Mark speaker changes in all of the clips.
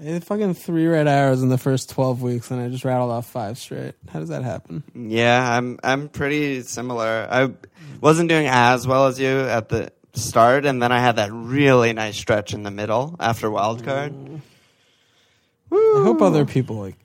Speaker 1: I had fucking three red arrows in the first twelve weeks, and I just rattled off five straight. How does that happen?
Speaker 2: Yeah, I'm I'm pretty similar. I wasn't doing as well as you at the start, and then I had that really nice stretch in the middle after wild card.
Speaker 1: I hope other people like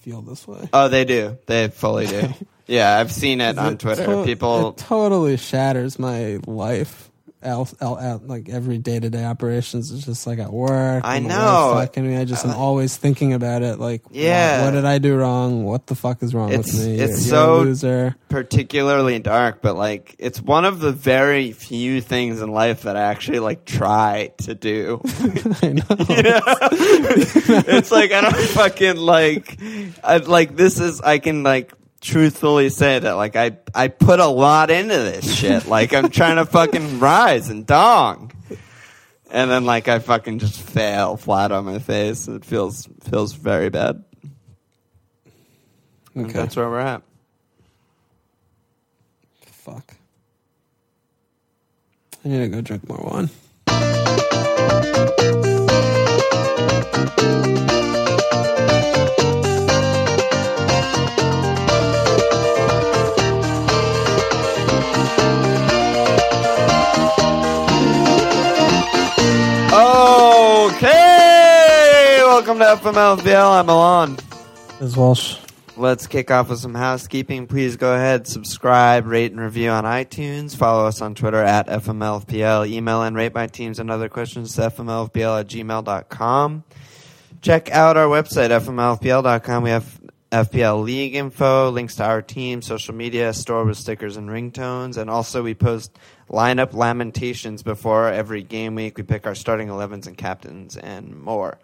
Speaker 1: feel this way.
Speaker 2: Oh, they do. They fully do. yeah, I've seen it on
Speaker 1: It
Speaker 2: Twitter.
Speaker 1: to-
Speaker 2: People
Speaker 1: it totally shatters my life. Like every day to day operations is just like at work.
Speaker 2: I know.
Speaker 1: Fucking me, I just am uh, always thinking about it. Like,
Speaker 2: Yeah.
Speaker 1: what, did I do wrong? What the fuck is wrong
Speaker 2: It's-
Speaker 1: with me?
Speaker 2: it's
Speaker 1: You're,
Speaker 2: so- particularly dark, but like it's one of the very few things in life that I actually like try to do.
Speaker 1: I know.
Speaker 2: it's like I don't fucking like I like this is I can like truthfully say that like I I put a lot into this shit. Like I'm trying to fucking rise and dong. And then like I fucking just fail flat on my face. It feels feels very bad. And
Speaker 1: Okay.
Speaker 2: That's where we're at.
Speaker 1: Fuck. I need to go drink more wine.
Speaker 2: Welcome to FMLFPL. I'm Alon.
Speaker 1: As Walsh.
Speaker 2: Let's kick off with some housekeeping. Please go ahead, subscribe, rate, and review on iTunes. Follow us on Twitter at FMLFPL. Email and rate my teams and other questions to FMLFPL at gmail.com. Check out our website, FMLFPL.com. We have FPL League info, links to our team, social media, store with stickers and ringtones, and also we post lineup lamentations before every game week. We pick our starting 11s and captains and more.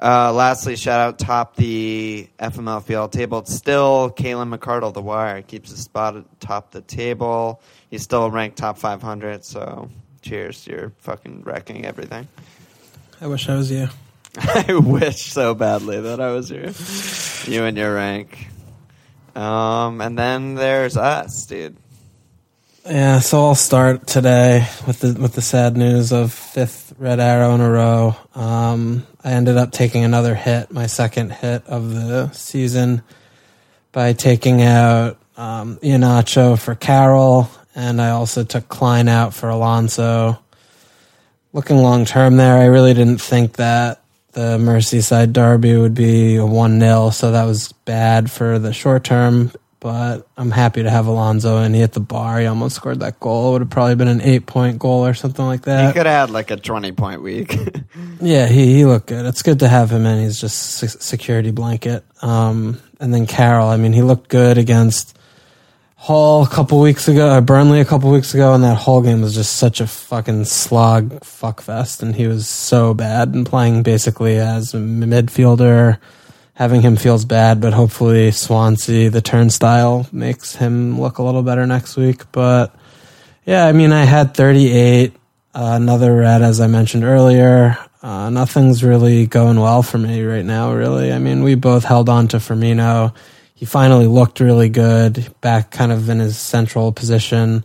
Speaker 2: Uh, lastly, shout out top the FMLFPL table. It's still Kalen McCardle, the wire, keeps his spot at top the table. He's still ranked top 500, so cheers. You're fucking wrecking everything.
Speaker 1: I wish I was you.
Speaker 2: I wish so badly that I was you. You and your rank. Um, and then there's us, dude.
Speaker 1: Yeah, so I'll start today with the with the sad news of fifth red arrow in a row. Um, I ended up taking another hit, my second hit of the season, by taking out um, for Carroll, and I also took Klein out for Alonso. Looking long term there, I really didn't think that the Merseyside derby would be a 1 0, so that was bad for the short term. But I'm happy to have Alonso, and he hit the bar. He almost scored that goal. It would have probably been an eight point goal or something like that.
Speaker 2: He could have had like a 20 point week.
Speaker 1: Yeah, he, he looked good. It's good to have him in. He's just se- security blanket. Um, and then Carroll, I mean, he looked good against Hull a couple weeks ago, or Burnley a couple weeks ago, and that Hull game was just such a fucking slog fuckfest. And he was so bad and playing basically as a midfielder. Having him feels bad, but hopefully Swansea, the turnstile, makes him look a little better next week. But yeah, I mean, I had 38, uh, another red, as I mentioned earlier. Uh, nothing's really going well for me right now, really. I mean, we both held on to Firmino. He finally looked really good, back kind of in his central position,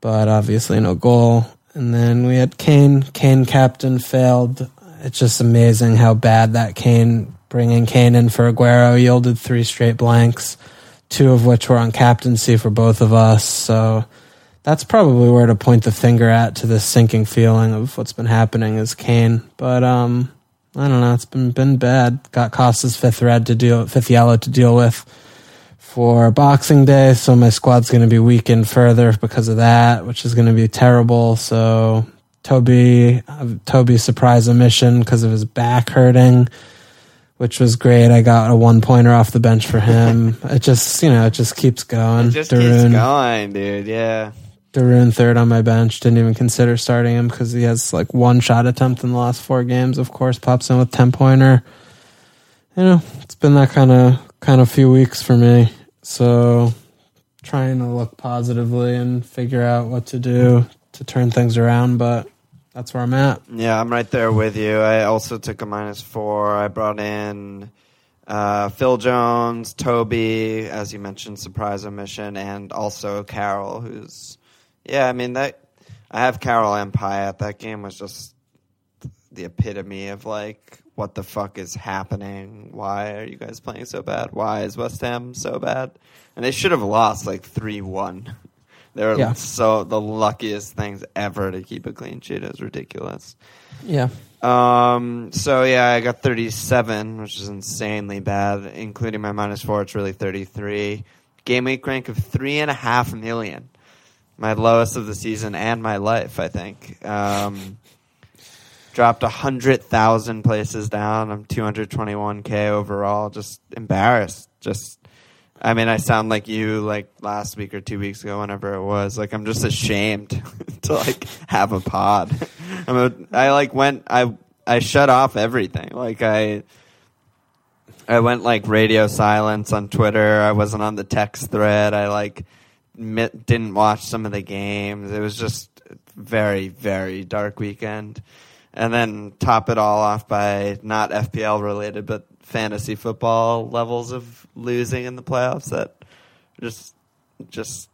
Speaker 1: but obviously no goal. And then we had Kane. Kane captain failed. It's just amazing how bad that Kane, bringing Kane in for Aguero, yielded three straight blanks, two of which were on captaincy for both of us. So that's probably where to point the finger at to this sinking feeling of what's been happening is Kane. But um, I don't know. It's been been bad. Got Costa's fifth red to deal, fifth yellow to deal with for Boxing Day, so my squad's going to be weakened further because of that, which is going to be terrible. So Toby, uh, Toby surprise omission because of his back hurting. Which was great. I got a one pointer off the bench for him. it just, you know, it just keeps going.
Speaker 2: it just
Speaker 1: Darun-
Speaker 2: keeps going, dude. Yeah.
Speaker 1: Darun third on my bench. Didn't even consider starting him because he has like one shot attempt in the last four games. Of course, pops in with ten pointer. You know, it's been that kind of kind of few weeks for me. So trying to look positively and figure out what to do to turn things around. But that's where I'm at.
Speaker 2: Yeah, I'm right there with you. I also took a minus four. I brought in uh, Phil Jones, Toby, as you mentioned, surprise omission, and also Carroll, who's yeah. I mean that I have Carroll and Payet. That game was just the epitome of like what the fuck is happening? Why are you guys playing so bad? Why is West Ham so bad? And they should have lost like three one. They're
Speaker 1: Yeah.
Speaker 2: so the luckiest things ever to keep a clean sheet. It was ridiculous.
Speaker 1: Yeah.
Speaker 2: Um. So yeah, I got 37, which is insanely bad, including my minus four. It's really 33. Game week rank of three and a half million, my lowest of the season and my life. I think. Um, dropped a hundred thousand places down. I'm 221k overall. Just embarrassed. Just. I mean, I sound like you like last week or two weeks ago, whenever it was. Like, I'm just ashamed to like have a pod. I'm a, I like went, I, I shut off everything. Like, I, I went like radio silence on Twitter. I wasn't on the text thread. I like didn't watch some of the games. It was just very, very dark weekend. And then top it all off by not FPL related, but fantasy football levels of losing in the playoffs that are just, just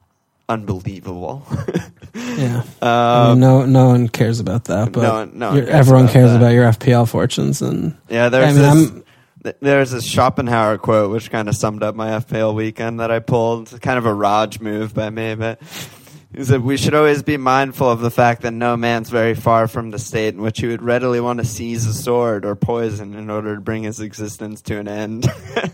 Speaker 2: unbelievable.
Speaker 1: Yeah. I
Speaker 2: um,
Speaker 1: mean, no, no one cares about that, but
Speaker 2: no one- no one cares
Speaker 1: everyone
Speaker 2: about
Speaker 1: cares
Speaker 2: that.
Speaker 1: about your FPL fortunes, and
Speaker 2: Yeah, there's
Speaker 1: I mean,
Speaker 2: this, there's this Schopenhauer quote which kind of summed up my FPL weekend that I pulled. Kind of a Raj move by me, but he said we should always be mindful of the fact that no man's very far from the state in which he would readily want to seize a sword or poison in order to bring his existence to an end.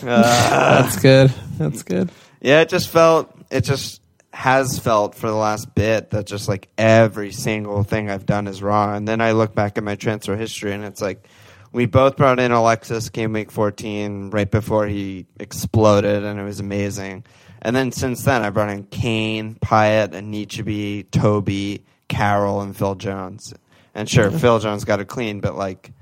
Speaker 2: Uh,
Speaker 1: that's good. That's good.
Speaker 2: yeah, it just felt it just has felt for the last bit that just like every single thing I've done is wrong. And then I look back at my transfer history and it's like we both brought in Alexis game week 14 right before he exploded and it was amazing. And then since then I brought in Kane, Payet, and Nietzsche, Toby, Carroll, and Phil Jones. And sure, Phil Jones got it clean, but like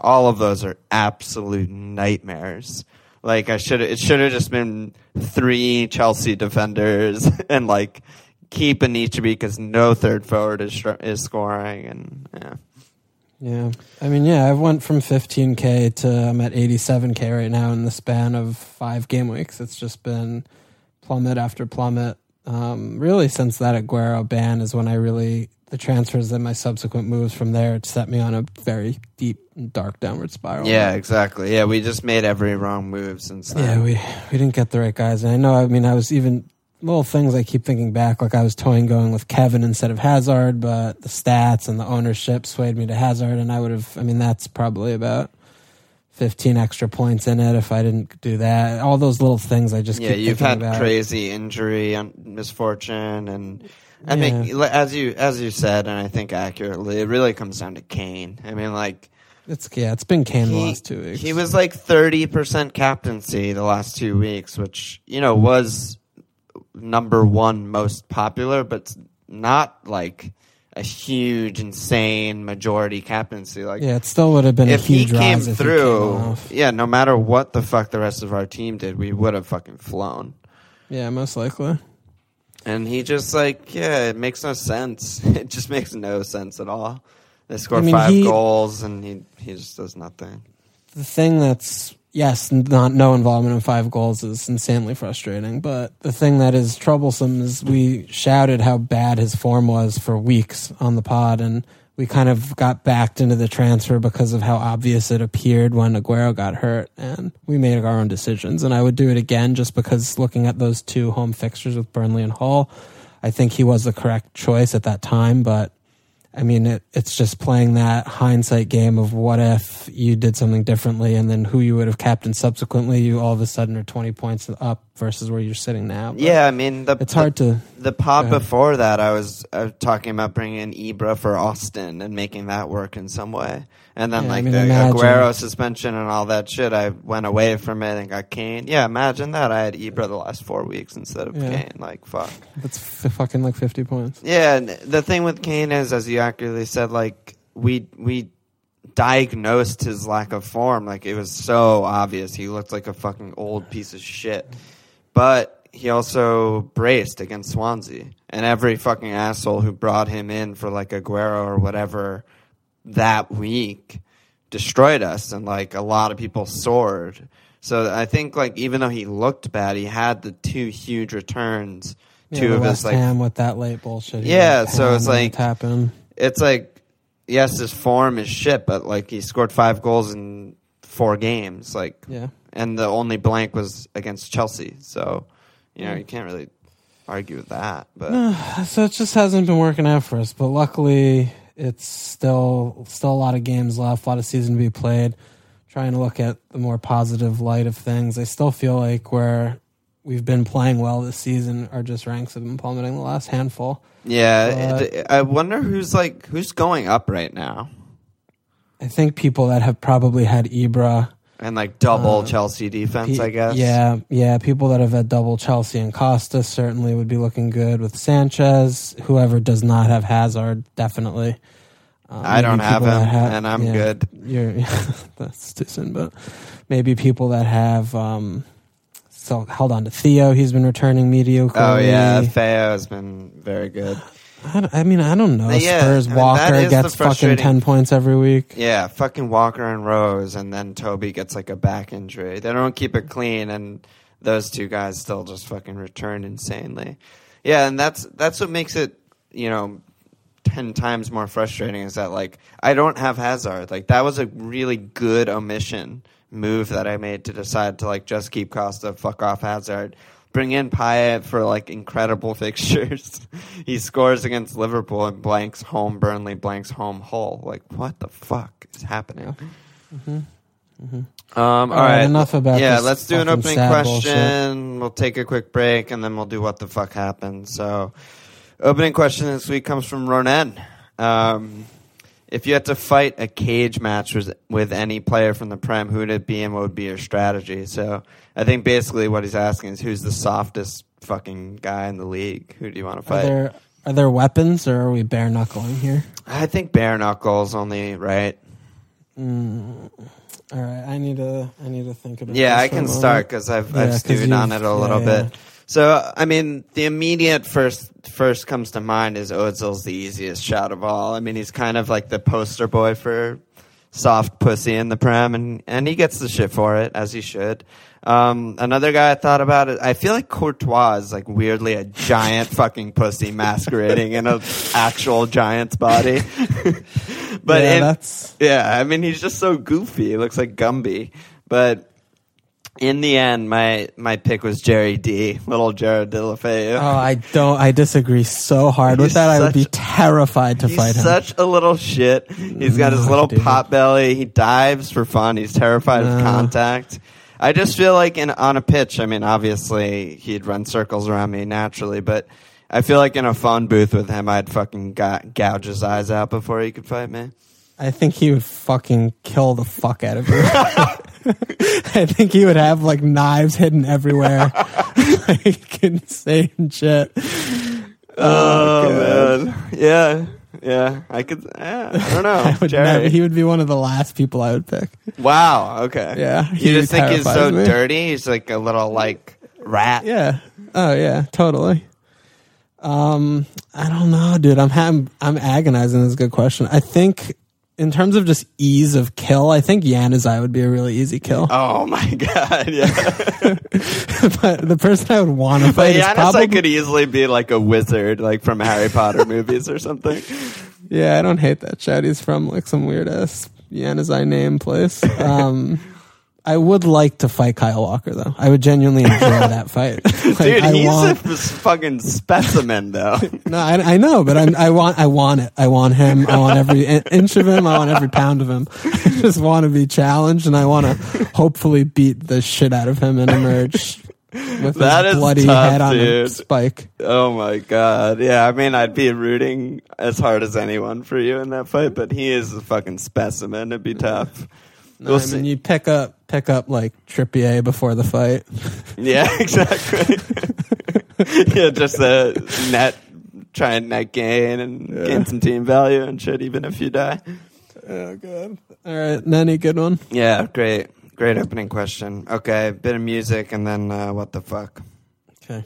Speaker 2: all of those are absolute nightmares. Like I should it should have just been three Chelsea defenders and like keep a because no third forward is is scoring and yeah.
Speaker 1: Yeah. I mean, yeah, I went from 15K to I'm at 87K right now in the span of five game weeks. It's just been plummet after plummet. Um, really, since that Aguero ban is when I really, the transfers and my subsequent moves from there it set me on a very deep and dark downward spiral.
Speaker 2: Yeah, exactly. Yeah, we just made every wrong move since then.
Speaker 1: Yeah, we we didn't get the right guys. And I know, I mean, I was even little things I keep thinking back, like I was toying going with Kevin instead of Hazard, but the stats and the ownership swayed me to Hazard, and I would have. I mean, that's probably about fifteen extra points in it if I didn't do that. All those little things I just
Speaker 2: yeah, you've had
Speaker 1: about.
Speaker 2: crazy injury and misfortune and I
Speaker 1: Yeah.
Speaker 2: think as you as you said and I think accurately, it really comes down to Kane. I mean like
Speaker 1: It's yeah, it's been Kane the last two weeks.
Speaker 2: he was like 30% captaincy the last 2 weeks, which you know was number 1 most popular but not like a huge insane majority captaincy like
Speaker 1: yeah, it still would have been
Speaker 2: if
Speaker 1: a
Speaker 2: he
Speaker 1: huge
Speaker 2: came through,
Speaker 1: he came
Speaker 2: yeah, no matter what the fuck the rest of our team did, we would have fucking flown.
Speaker 1: Yeah, most likely.
Speaker 2: And he just like, yeah, it makes no sense. It just makes no sense at all. They score
Speaker 1: I mean,
Speaker 2: five
Speaker 1: he-
Speaker 2: goals and he he just does nothing.
Speaker 1: the thing that's yes, not no involvement in five goals is insanely frustrating. But the thing that is troublesome is we shouted how bad his form was for weeks on the pod, and we kind of got backed into the transfer because of how obvious it appeared when Aguero got hurt, and we made our own decisions. And I would do it again just because looking at those two home fixtures with Burnley and Hull, I think he was the correct choice at that time, but. I mean, it, it's just playing that hindsight game of what if you did something differently, and then who you would have captained subsequently. You all of a sudden are twenty points up versus where you're sitting now. But
Speaker 2: Yeah, I mean the
Speaker 1: it's hard to.
Speaker 2: The pod before that, I was uh, talking about bringing in Ibra for Austin and making that work in some way. And then
Speaker 1: Yeah, I
Speaker 2: like
Speaker 1: mean,
Speaker 2: the
Speaker 1: imagine.
Speaker 2: Aguero suspension and all that shit, I went away from it and got Kane. Yeah, imagine that. I had Ibra the last four weeks instead of
Speaker 1: Yeah.
Speaker 2: Kane. Like fuck.
Speaker 1: That's f- fucking like fifty points.
Speaker 2: Yeah, and the thing with Kane is, as you accurately said, like we we diagnosed his lack of form. Like it was so obvious. He looked like a fucking old piece of shit. But he also braced against Swansea, and every fucking asshole who brought him in for like Aguero or whatever that week destroyed us, and like a lot of people soared. So I think like even though he looked bad, he had the two huge returns.
Speaker 1: Yeah,
Speaker 2: two of his
Speaker 1: West
Speaker 2: like
Speaker 1: Ham with that late bullshit.
Speaker 2: Yeah, so it's like- it's like yes, his form is shit, but like he scored five goals in four games, like,
Speaker 1: Yeah.
Speaker 2: and the only blank was against Chelsea. So, you know, you can't really argue with that. But
Speaker 1: So it just hasn't been working out for us. But luckily, it's still still a lot of games left, a lot of season to be played. Trying to look at the more positive light of things. I still feel like where we've been playing well this season, our just ranks have been plummeting the last handful.
Speaker 2: yeah, I wonder who's like who's going up right now,
Speaker 1: I think people that have probably had Ibra,
Speaker 2: and like double
Speaker 1: Uh,
Speaker 2: Chelsea defense,
Speaker 1: pe-
Speaker 2: I guess.
Speaker 1: Yeah, yeah. People that have had double Chelsea and Costa certainly would be looking good with Sanchez. Whoever does not have Hazard, definitely. Uh,
Speaker 2: I don't have him,
Speaker 1: ha-
Speaker 2: and I'm
Speaker 1: yeah.
Speaker 2: good.
Speaker 1: You're that's too soon, but maybe people that have um so held on to Theo. He's been returning mediocre.
Speaker 2: Oh yeah, Theo has been very good.
Speaker 1: I, I mean, I don't know.
Speaker 2: Yeah,
Speaker 1: Spurs
Speaker 2: I mean, that
Speaker 1: Walker
Speaker 2: the
Speaker 1: gets fucking
Speaker 2: frustrating-
Speaker 1: ten points every week.
Speaker 2: Yeah, fucking Walker and Rose, and then Toby gets like a back injury. They don't keep it clean, and those two guys still just fucking return insanely. Yeah, and that's that's what makes it you know ten times more frustrating. Is that like I don't have Hazard. Like that was a really good omission move that I made to decide to like just keep Costa, fuck off Hazard. Bring in Payet for like incredible fixtures. he scores against Liverpool and blanks home Burnley, blanks home Hull. Like what the fuck is happening? Um, all
Speaker 1: All right,
Speaker 2: right,
Speaker 1: enough about
Speaker 2: yeah. Let's do an opening question. We'll take a quick break and then we'll do what the fuck happened. So, opening question this week comes from Ronan. Um, if you had to fight a cage match with, with any player from the Prem, who would it be and what would be your strategy? So, I think basically what he's asking is who's the softest fucking guy in the league? Who do you want to fight?
Speaker 1: Are there are there weapons or are we bare knuckling here?
Speaker 2: I think bare knuckles only, right?
Speaker 1: Mm, all right, I need to I need to think about.
Speaker 2: Yeah, I can start because I've,
Speaker 1: Yeah,
Speaker 2: I've stewed on it a little
Speaker 1: yeah,
Speaker 2: bit. So, I mean, the immediate first first comes to mind is Ozil's the easiest shot of all. I mean, he's kind of like the poster boy for soft pussy in the prem, and and he gets the shit for it as he should. Um, another guy I thought about it. I feel like Courtois is like weirdly a giant fucking pussy masquerading in an actual giant's body. but
Speaker 1: yeah,
Speaker 2: in-
Speaker 1: that's
Speaker 2: yeah, I mean he's just so goofy. He looks like Gumby. But in the end, my my pick was Jerry D, little Gerard Deulofeu.
Speaker 1: Oh, I don't. I disagree so hard with that. I would be terrified to fight him.
Speaker 2: He's such a little shit. He's got his little
Speaker 1: dude.
Speaker 2: pot belly. He dives for fun. He's terrified of
Speaker 1: uh.
Speaker 2: contact. I just feel like in on a pitch. I mean, obviously he'd run circles around me naturally, but I feel like in a phone booth with him, I'd fucking gouge his eyes out before he could fight me.
Speaker 1: I think he would fucking kill the fuck out of you. I think he would have like knives hidden everywhere, like insane shit.
Speaker 2: Oh, man, yeah, yeah. I could. Yeah, I don't know.
Speaker 1: I would never, he would be one of the last people I would pick.
Speaker 2: wow. Okay.
Speaker 1: Yeah,
Speaker 2: You just think he's so
Speaker 1: me.
Speaker 2: dirty? He's like a little like rat.
Speaker 1: Yeah. Oh yeah, totally. Um, I don't know, dude. I'm I'm, I'm agonizing. This is a good question. I think in terms of just ease of kill, I think Januzaj would be a really easy kill.
Speaker 2: Oh my god. Yeah.
Speaker 1: but the person I would want to
Speaker 2: but
Speaker 1: fight is
Speaker 2: Giannis
Speaker 1: probably
Speaker 2: could easily be like a wizard, like from Harry Potter movies or something.
Speaker 1: Yeah, I don't hate that chat. He's from like some weird ass Januzaj name place. Um, I would like to fight Kyle Walker though. I would genuinely enjoy that fight. Like,
Speaker 2: Dude,
Speaker 1: I
Speaker 2: he's
Speaker 1: want,
Speaker 2: a fucking specimen, though.
Speaker 1: no, I, I know, but I'm, I want, I want it. I want him. I want every inch of him. I want every pound of him. I just want to be challenged, and I want to hopefully beat the shit out of him and emerge with
Speaker 2: That
Speaker 1: his
Speaker 2: is
Speaker 1: bloody
Speaker 2: tough,
Speaker 1: head on a spike.
Speaker 2: oh my god. Yeah, I mean, I'd be rooting as hard as anyone for you in that fight, but he is a fucking specimen. It'd be tough. We'll
Speaker 1: I mean,
Speaker 2: see.
Speaker 1: you pick up pick up like Trippier before the fight.
Speaker 2: Yeah, exactly. yeah, just a net, try and net gain and gain some team value and shit, even if you die.
Speaker 1: Oh god. All right, Nenny, good one.
Speaker 2: Yeah, great. Great opening question. Okay, bit of music and then uh, what the fuck?
Speaker 1: Okay.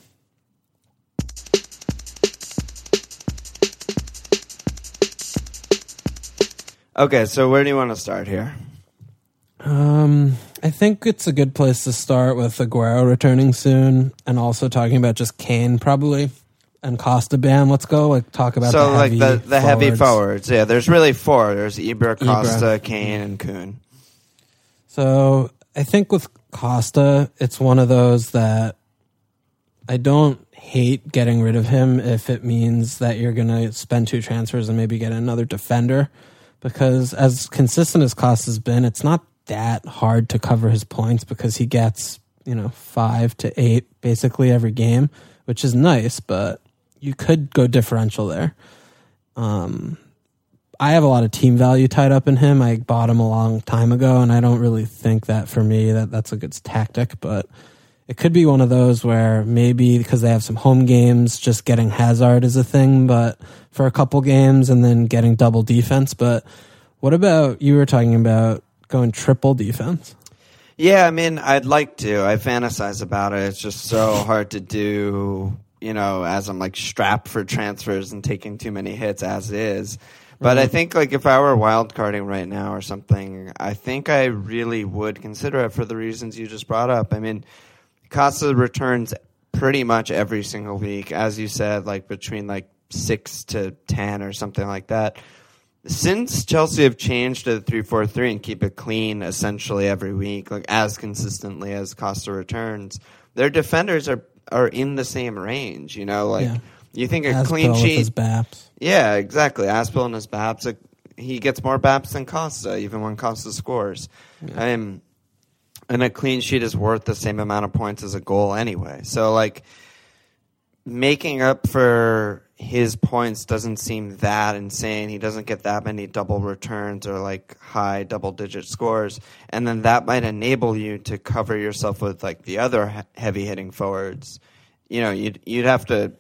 Speaker 2: Okay, so where do you want to start here?
Speaker 1: Um, I think it's a good place to start with Aguero returning soon, and also talking about just Kane. Probably, and Costa ban. Let's go like talk about
Speaker 2: so
Speaker 1: the
Speaker 2: like
Speaker 1: heavy
Speaker 2: the the heavy
Speaker 1: forwards.
Speaker 2: Yeah, there's really four. There's Ibra, Costa, Kane, and Kun.
Speaker 1: So I think with Costa, it's one of those that I don't hate getting rid of him if it means that you're going to spend two transfers and maybe get another defender. Because as consistent as Costa's been, it's not that hard to cover his points because he gets, you know, five to eight basically every game, which is nice, but you could go differential there. Um, I have a lot of team value tied up in him. I bought him a long time ago, and I don't really think that for me that that's a good tactic. But it could be one of those where maybe because they have some home games, just getting Hazard is a thing, but for a couple games and then getting double defense. But what about you were talking about going triple defense?
Speaker 2: Yeah, I mean, I'd like to. I fantasize about it. It's just so hard to do, you know, as I'm like strapped for transfers and taking too many hits as is. But I mm-hmm. think like if I were wild carding right now or something, I think I really would consider it for the reasons you just brought up. I mean, Costa returns pretty much every single week, as you said, like between like six to ten or something like that. Since Chelsea have changed to the three four three and keep it clean essentially every week, like as consistently as Costa returns, their defenders are are in the same range. You know, like
Speaker 1: Yeah.
Speaker 2: you think a
Speaker 1: Aspel
Speaker 2: clean sheet yeah, exactly. Aspel and his Baps, like, he gets more Baps than Costa, even when Costa scores. Um, and a clean sheet is worth the same amount of points as a goal anyway. So, like, making up for his points doesn't seem that insane. He doesn't get that many double returns or like high double digit scores. And then that might enable you to cover yourself with like the other heavy hitting forwards. You know, you'd, you'd have to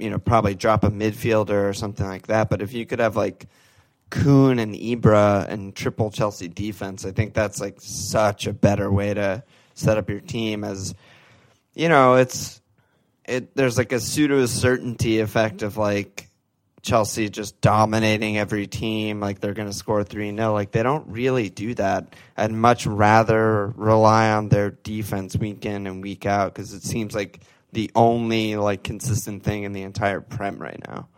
Speaker 2: you know, probably drop a midfielder or something like that. But if you could have like Kun and Ibra and triple Chelsea defense, I think that's like such a better way to set up your team. As you know, it's it. There's like a pseudo certainty effect of like Chelsea just dominating every team, like they're going to score 3 0. Like, they don't really do that. I'd much rather rely on their defense week in and week out because it seems like the only like consistent thing in the entire Prem right now.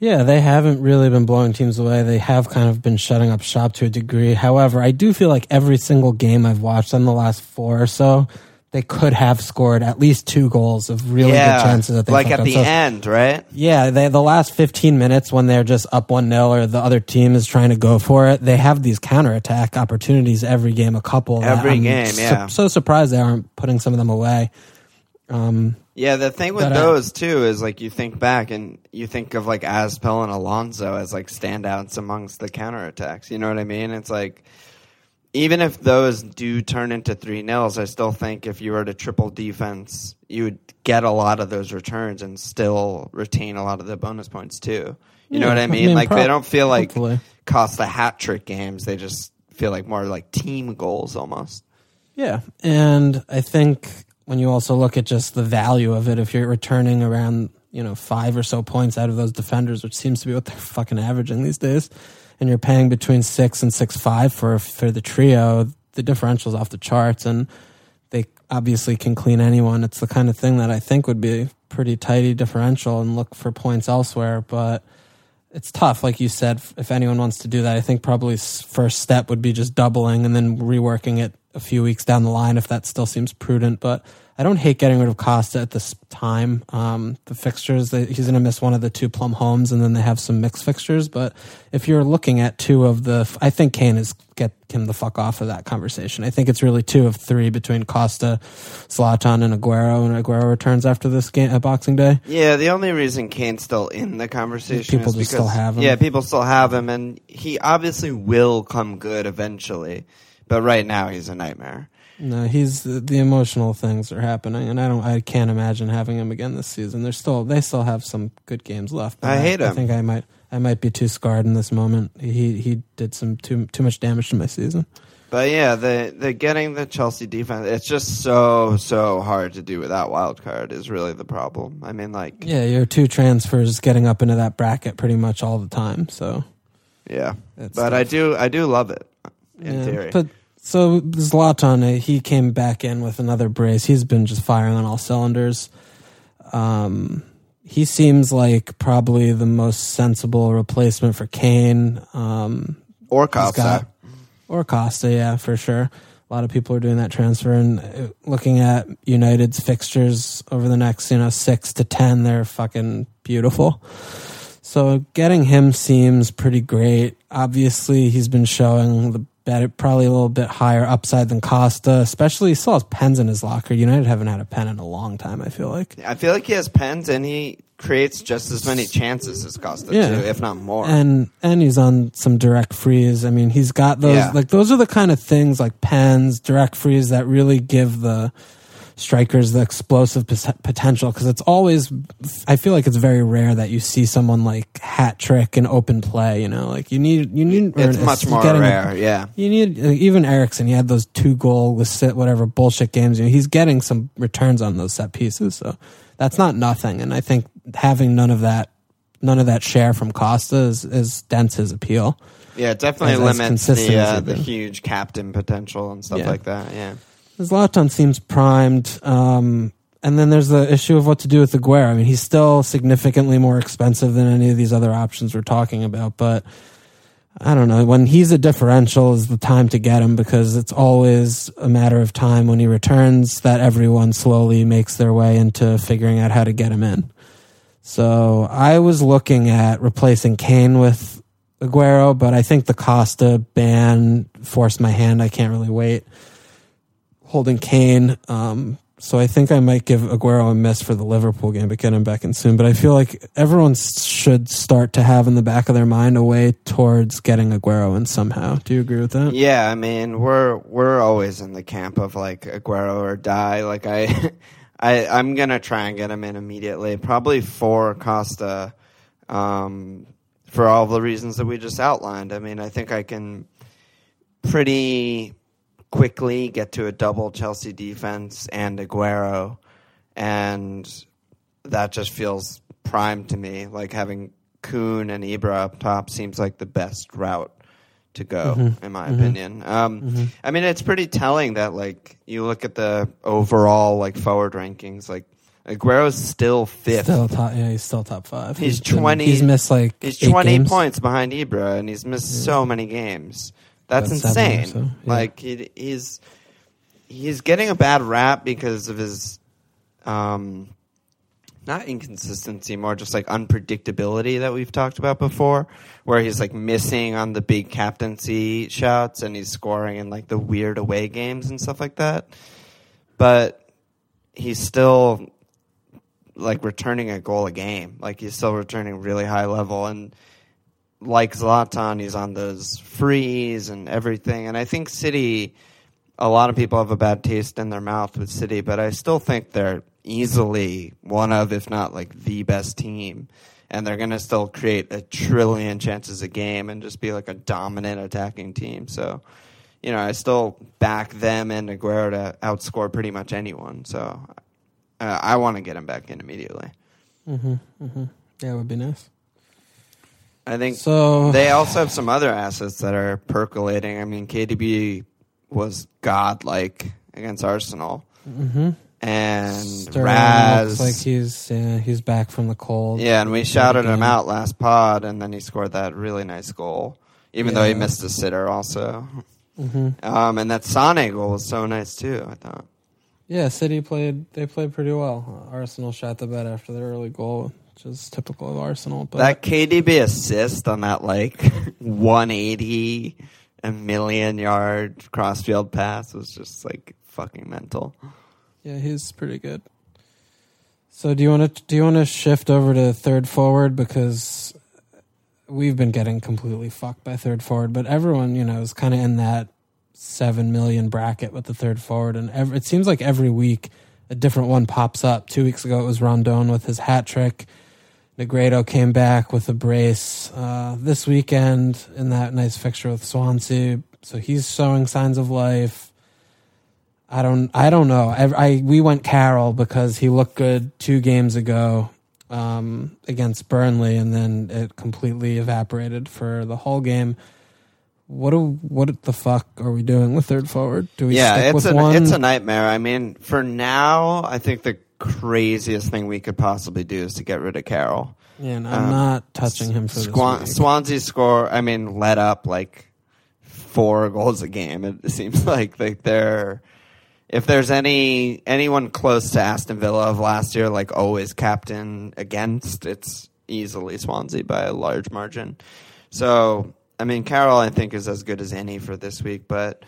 Speaker 1: Yeah, they haven't really been blowing teams away. They have kind of been shutting up shop to a degree. However, I do feel like every single game I've watched in the last four or so, they could have scored at least two goals of really good chances that they
Speaker 2: like at
Speaker 1: up.
Speaker 2: the
Speaker 1: So-
Speaker 2: end, right?
Speaker 1: Yeah, they, the last 15 minutes when they're just up 1 0 or the other team is trying to go for it, they have these counterattack opportunities every game, a couple.
Speaker 2: Every game,
Speaker 1: su-
Speaker 2: yeah.
Speaker 1: so surprised they aren't putting some of them away. Um,
Speaker 2: Yeah, the thing with
Speaker 1: uh,
Speaker 2: those too is like you think back and you think of like Aspel and Alonso as like standouts amongst the counterattacks. You know what I mean? It's like even if those do turn into three nils, I still think if you were to triple defense, you would get a lot of those returns and still retain a lot of the bonus points too. You know what I
Speaker 1: I
Speaker 2: mean?
Speaker 1: mean,
Speaker 2: like
Speaker 1: prob-
Speaker 2: they don't feel like
Speaker 1: hopefully.
Speaker 2: cost the hat trick games. They just feel like more like team goals almost.
Speaker 1: Yeah, and I think when you also look at just the value of it, if you're returning around you know five or so points out of those defenders, which seems to be what they're fucking averaging these days, and you're paying between six and six five for for the trio, the differential's off the charts, and they obviously can clean anyone. It's the kind of thing that I think would be pretty tidy differential and look for points elsewhere, but it's tough, like you said. If anyone wants to do that, I think probably first step would be just doubling and then reworking it a few weeks down the line if that still seems prudent. But I don't hate getting rid of Costa at this time. Um, the fixtures, he's going to miss one of the two plum homes, and then they have some mixed fixtures. But if you're looking at two of the, I think Kane is get him the fuck off of that conversation. I think it's really two of three between Costa, Zlatan, and Aguero, and Aguero returns after this game at Boxing Day.
Speaker 2: Yeah, the only reason Kane's still in the conversation
Speaker 1: People
Speaker 2: is
Speaker 1: just
Speaker 2: because
Speaker 1: still have him.
Speaker 2: yeah, people still have him, and he obviously will come good eventually. But right now, he's a nightmare.
Speaker 1: No, he's the, emotional things are happening, and I don't. I can't imagine having him again this season. There's still they still have some good games left. but
Speaker 2: I hate
Speaker 1: I
Speaker 2: him.
Speaker 1: think I might I might be too scarred in this moment. He he did some too too much damage to my season.
Speaker 2: But yeah, the the getting the Chelsea defense, it's just so so hard to do without wild card is really the problem. I mean, like
Speaker 1: Yeah, your two transfers getting up into that bracket pretty much all the time. So
Speaker 2: yeah, but I do I do love it in
Speaker 1: yeah.
Speaker 2: theory.
Speaker 1: But so Zlatan, he came back in with another brace. He's been just firing on all cylinders. Um, he seems like probably the most sensible replacement for Kane. Um,
Speaker 2: Or Costa.
Speaker 1: got- or Costa, yeah, for sure. A lot of people are doing that transfer and uh, looking at United's fixtures over the next, you know, six to ten. They're fucking beautiful. So getting him seems pretty great. Obviously, he's been showing the better, probably a little bit higher upside than Costa. Especially, he still has pens in his locker. United haven't had a pen in a long time. I feel like.
Speaker 2: I feel like he has pens and he creates just as many chances as Costa
Speaker 1: Yeah.
Speaker 2: too, if not more.
Speaker 1: and and he's on some direct frees. I mean, he's got those
Speaker 2: Yeah.
Speaker 1: like those are the kind of things like pens, direct frees that really give the strikers the explosive pot- potential because it's always I feel like it's very rare that you see someone like hat trick and open play, you know, like you need you need
Speaker 2: it's much
Speaker 1: you're
Speaker 2: more rare, yeah.
Speaker 1: You need uh, even Eriksen. He had those two goal sit whatever bullshit games. You know, he's getting some returns on those set pieces, so that's not nothing. And I think having none of that, none of that share from Costa is, is dents his appeal.
Speaker 2: Yeah, it definitely
Speaker 1: As- as
Speaker 2: limits
Speaker 1: consistent
Speaker 2: the uh, the huge captain potential and stuff
Speaker 1: Yeah.
Speaker 2: like that. Yeah.
Speaker 1: Zlatan seems primed. Um, and then there's the issue of what to do with Aguero. I mean, he's still significantly more expensive than any of these other options we're talking about, but I don't know. When he's a differential is the time to get him because it's always a matter of time when he returns that everyone slowly makes their way into figuring out how to get him in. So I was looking at replacing Kane with Aguero, but I think the Costa ban forced my hand. I can't really wait. Holding Kane. Um, so I think I might give Aguero a miss for the Liverpool game, but get him back in soon. But I feel like everyone should start to have in the back of their mind a way towards getting Aguero in somehow. Do you agree with that?
Speaker 2: Yeah, I mean, we're we're always in the camp of like Aguero or die. Like I, I I'm gonna try and get him in immediately, probably for Costa, um, for all the reasons that we just outlined. I mean, I think I can pretty quickly get to a double Chelsea defense and Aguero, and that just feels prime to me. Like having Kun and Ibra up top seems like the best route to go, mm-hmm. in my mm-hmm. opinion. Um, mm-hmm. I mean, it's pretty telling that like you look at the overall like forward rankings, like Aguero's still fifth.
Speaker 1: Still top. Yeah, he's still top five.
Speaker 2: He's
Speaker 1: been-
Speaker 2: 20
Speaker 1: He's missed like
Speaker 2: He's 20
Speaker 1: games.
Speaker 2: points behind Ibra, and he's missed so many games. That's
Speaker 1: About seven or
Speaker 2: insane.
Speaker 1: so, yeah.
Speaker 2: Like he, he's he's getting a bad rap because of his um, not inconsistency, more just like unpredictability that we've talked about before, where he's like missing on the big captaincy shots and he's scoring in like the weird away games and stuff like that. But he's still like returning a goal a game. Like he's still returning really high level and like Zlatan, he's on those frees and everything. And I think City, a lot of people have a bad taste in their mouth with City, but I still think they're easily one of, if not like the best team. And they're going to still create a trillion chances a game and just be like a dominant attacking team. So, you know, I still back them and Aguero to outscore pretty much anyone. So uh, I want to get him back in immediately.
Speaker 1: Mm-hmm, mm-hmm. Yeah, it would be nice.
Speaker 2: I think
Speaker 1: So
Speaker 2: they also have some other assets that are percolating. I mean, KDB was godlike against Arsenal,
Speaker 1: hmm
Speaker 2: and
Speaker 1: Sterling
Speaker 2: Raz.
Speaker 1: looks like he's yeah, he's back from the cold.
Speaker 2: yeah, and we shouted him out last pod, and then he scored that really nice goal, even though he missed a sitter also.
Speaker 1: hmm
Speaker 2: Um, and that Sane goal was so nice too. I thought.
Speaker 1: Yeah, City played. They played pretty well. Arsenal shot the bet after their early goal, which is typical of Arsenal. But
Speaker 2: that KDB assist on that like 180 a million yard crossfield pass was just like fucking mental.
Speaker 1: yeah, he's pretty good. So do you want to do you want to shift over to third forward because we've been getting completely fucked by third forward, but everyone you know is kind of in that seven million bracket with the third forward, and ev it seems like every week a different one pops up. Two weeks ago it was Rondon with his hat trick. Negredo came back with a brace uh, this weekend in that nice fixture with Swansea, so he's showing signs of life. I don't. I don't know. I, I we went Carroll because he looked good two games ago um, against Burnley, and then it completely evaporated for the whole game. What do what the fuck are we doing with third forward? Do we
Speaker 2: yeah,
Speaker 1: stick
Speaker 2: it's
Speaker 1: with
Speaker 2: a
Speaker 1: one?
Speaker 2: it's a nightmare. I mean, for now, I think the craziest thing we could possibly do is to get rid of Carroll.
Speaker 1: Yeah, and I'm
Speaker 2: Um,
Speaker 1: not touching him for
Speaker 2: Swan-
Speaker 1: this.
Speaker 2: Swansea score. I mean, let up like four goals a game. It seems like like they're. If there's any anyone close to Aston Villa of last year, like always captain against, it's easily Swansea by a large margin. So I mean, Carroll I think is as good as any for this week, but.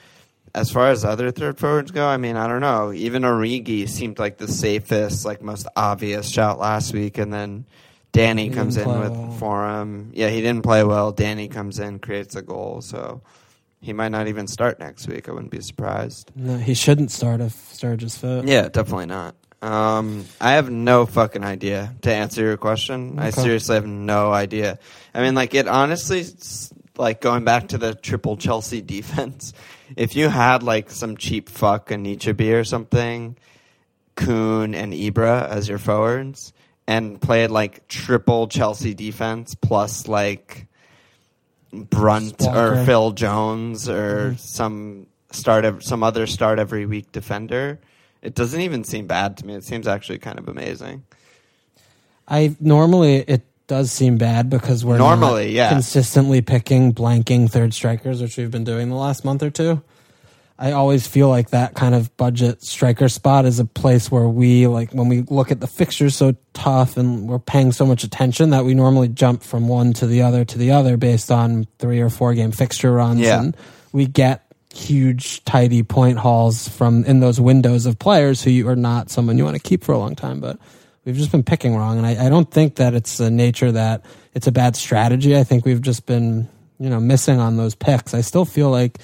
Speaker 2: As far as other third forwards go, I mean, I don't know. Even Origi seemed like the safest, like most obvious shout last week, and then Danny
Speaker 1: He
Speaker 2: comes in with
Speaker 1: well.
Speaker 2: for him. Yeah, he didn't play well. Danny comes in, creates a goal, so he might not even start next week. I wouldn't be surprised.
Speaker 1: No, he shouldn't start if Sturridge is fit.
Speaker 2: Yeah, definitely not. Um, I have no fucking idea to answer your question. I seriously have no idea. I mean, like it honestly, like going back to the triple Chelsea defense. If you had like some cheap fuck Anichebe or something, Kun and Ibra as your forwards, and played like triple Chelsea defense plus like Brunt or Phil Jones or
Speaker 1: Mhm.
Speaker 2: some start ev- some other start every week defender. It doesn't even seem bad to me. It seems actually kind of amazing.
Speaker 1: I normally it does seem bad because we're
Speaker 2: Normally,
Speaker 1: not
Speaker 2: yeah.
Speaker 1: consistently picking blanking third strikers, which we've been doing the last month or two. I always feel like that kind of budget striker spot is a place where we like when we look at the fixtures so tough and we're paying so much attention that we normally jump from one to the other to the other based on three or four game fixture runs
Speaker 2: Yeah.
Speaker 1: and we get huge tidy point hauls from in those windows of players who you are not someone you want to keep for a long time but we've just been picking wrong and I, I don't think that it's a nature that it's a bad strategy. I think we've just been you know missing on those picks. I still feel like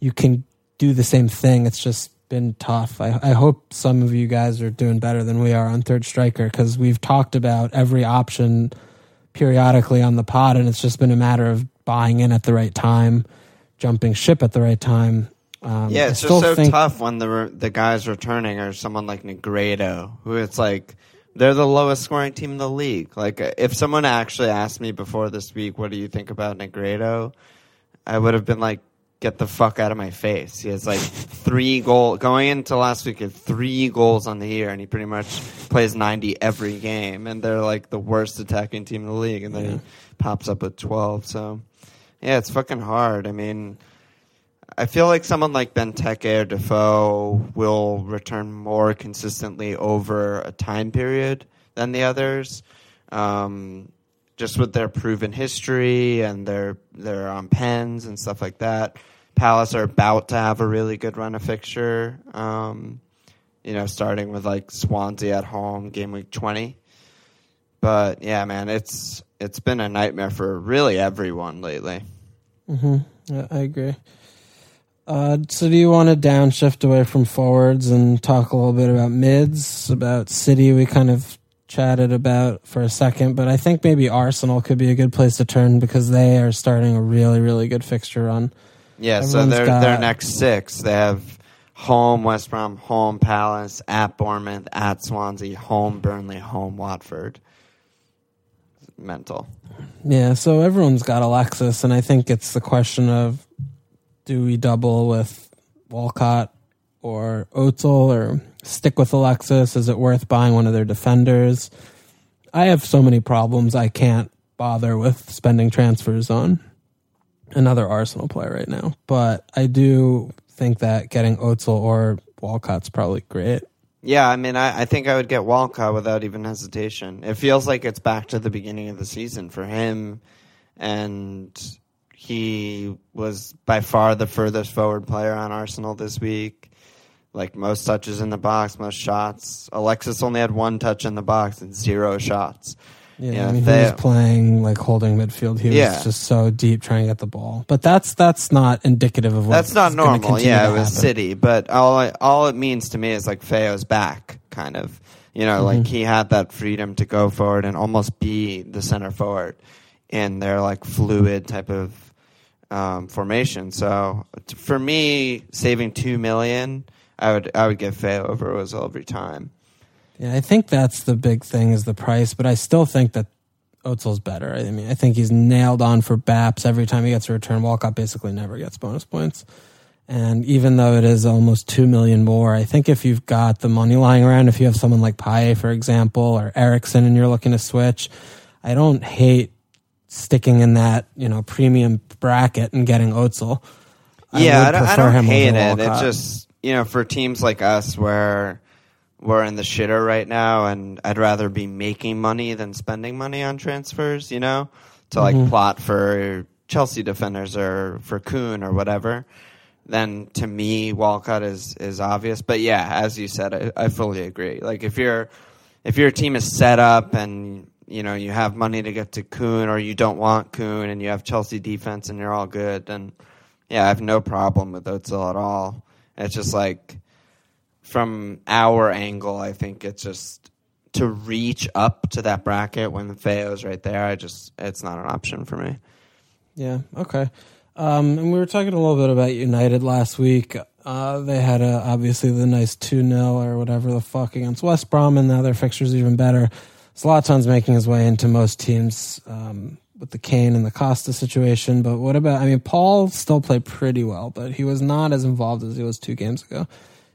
Speaker 1: you can do the same thing. It's just been tough. I, I hope some of you guys are doing better than we are on third striker because we've talked about every option periodically on the pod and it's just been a matter of buying in at the right time jumping ship at the right time. Um,
Speaker 2: yeah, it's just so
Speaker 1: think-
Speaker 2: tough when the re- the guys returning are someone like Negredo, who it's like they're the lowest scoring team in the league. Like if someone actually asked me before this week, "What do you think about Negredo?" I would have been like, "Get the fuck out of my face." He has like three goals going into last week. He had three goals on the year, and he pretty much plays ninety every game. And they're like the worst attacking team in the league, and then
Speaker 1: Yeah.
Speaker 2: he pops up with twelve. So yeah, it's fucking hard. I mean. I feel like someone like Benteke or Defoe will return more consistently over a time period than the others, um, just with their proven history and their their um, pens and stuff like that. Palace are about to have a really good run of fixture. Um, you know, starting with like Swansea at home, game week twenty. But yeah, man, it's it's been a nightmare for really everyone lately.
Speaker 1: Mm-hmm. Yeah, I agree. Uh, so, do you want to downshift away from forwards and talk a little bit about mids, about City? We kind of chatted about for a second, but I think maybe Arsenal could be a good place to turn because they are starting a really, really good fixture run.
Speaker 2: Yeah, so
Speaker 1: Everyone's
Speaker 2: their
Speaker 1: got-
Speaker 2: their next six, they have home West Brom, home Palace, at Bournemouth, at Swansea, home Burnley, home Watford. Mental.
Speaker 1: Yeah, so everyone's got Alexis, and I think it's the question of do we double with Walcott or Ozil or stick with Alexis? Is it worth buying one of their defenders? I have so many problems I can't bother with spending transfers on another Arsenal player right now. But I do think that getting Ozil or Walcott's probably great.
Speaker 2: Yeah, I mean, I, I think I would get Walcott without even hesitation. It feels like it's back to the beginning of the season for him, and he was by far the furthest forward player on Arsenal this week. Like most touches in the box, most shots. Alexis only had one touch in the box and zero shots.
Speaker 1: Yeah,
Speaker 2: Yeah,
Speaker 1: I mean,
Speaker 2: they-
Speaker 1: he was playing like holding midfield. He was
Speaker 2: Yeah.
Speaker 1: just so deep trying to get the ball. But that's that's not indicative of what
Speaker 2: That's not normal. Yeah, it was
Speaker 1: happen.
Speaker 2: City, but all it, all it means to me is like Theo's back, kind of. You know, like
Speaker 1: Mhm.
Speaker 2: he had that freedom to go forward and almost be the center forward in their like fluid type of um, formation. So for me, saving two million, I would I would get Theo over Ozil every time.
Speaker 1: Yeah, I think that's the big thing is the price, but I still think that Ozil's better. I mean, I think he's nailed on for Baps every time he gets a return. Walcott basically never gets bonus points. And even though it is almost two million more, I think if you've got the money lying around, if you have someone like Payet, for example, or Eriksen, and you're looking to switch, I don't hate sticking in that you know premium bracket and getting Ozil.
Speaker 2: yeah,
Speaker 1: would
Speaker 2: I don't, I don't hate it. It's just you know for teams like us where we're in the shitter right now, and I'd rather be making money than spending money on transfers. You know, to like
Speaker 1: Mm-hmm.
Speaker 2: plot for Chelsea defenders or for Kun or whatever. Then to me, Walcott is is obvious. But yeah, as you said, I, I fully agree. Like if you're if your team is set up and you know you have money to get to Kun or you don't want Kun and you have Chelsea defense and you're all good, then yeah, I have no problem with Özil at all. It's just like from our angle, I think it's just to reach up to that bracket when the Theo's right there. I just it's not an option for me.
Speaker 1: Yeah. Okay. Um, and we were talking a little bit about United last week. Uh, they had a, obviously the nice 2 0 or whatever the fuck against West Brom, and now their fixture's is even better. Zlatan's making his way into most teams um, with the Kane and the Costa situation. But what about, I mean, Paul still played pretty well, but he was not as involved as he was two games ago.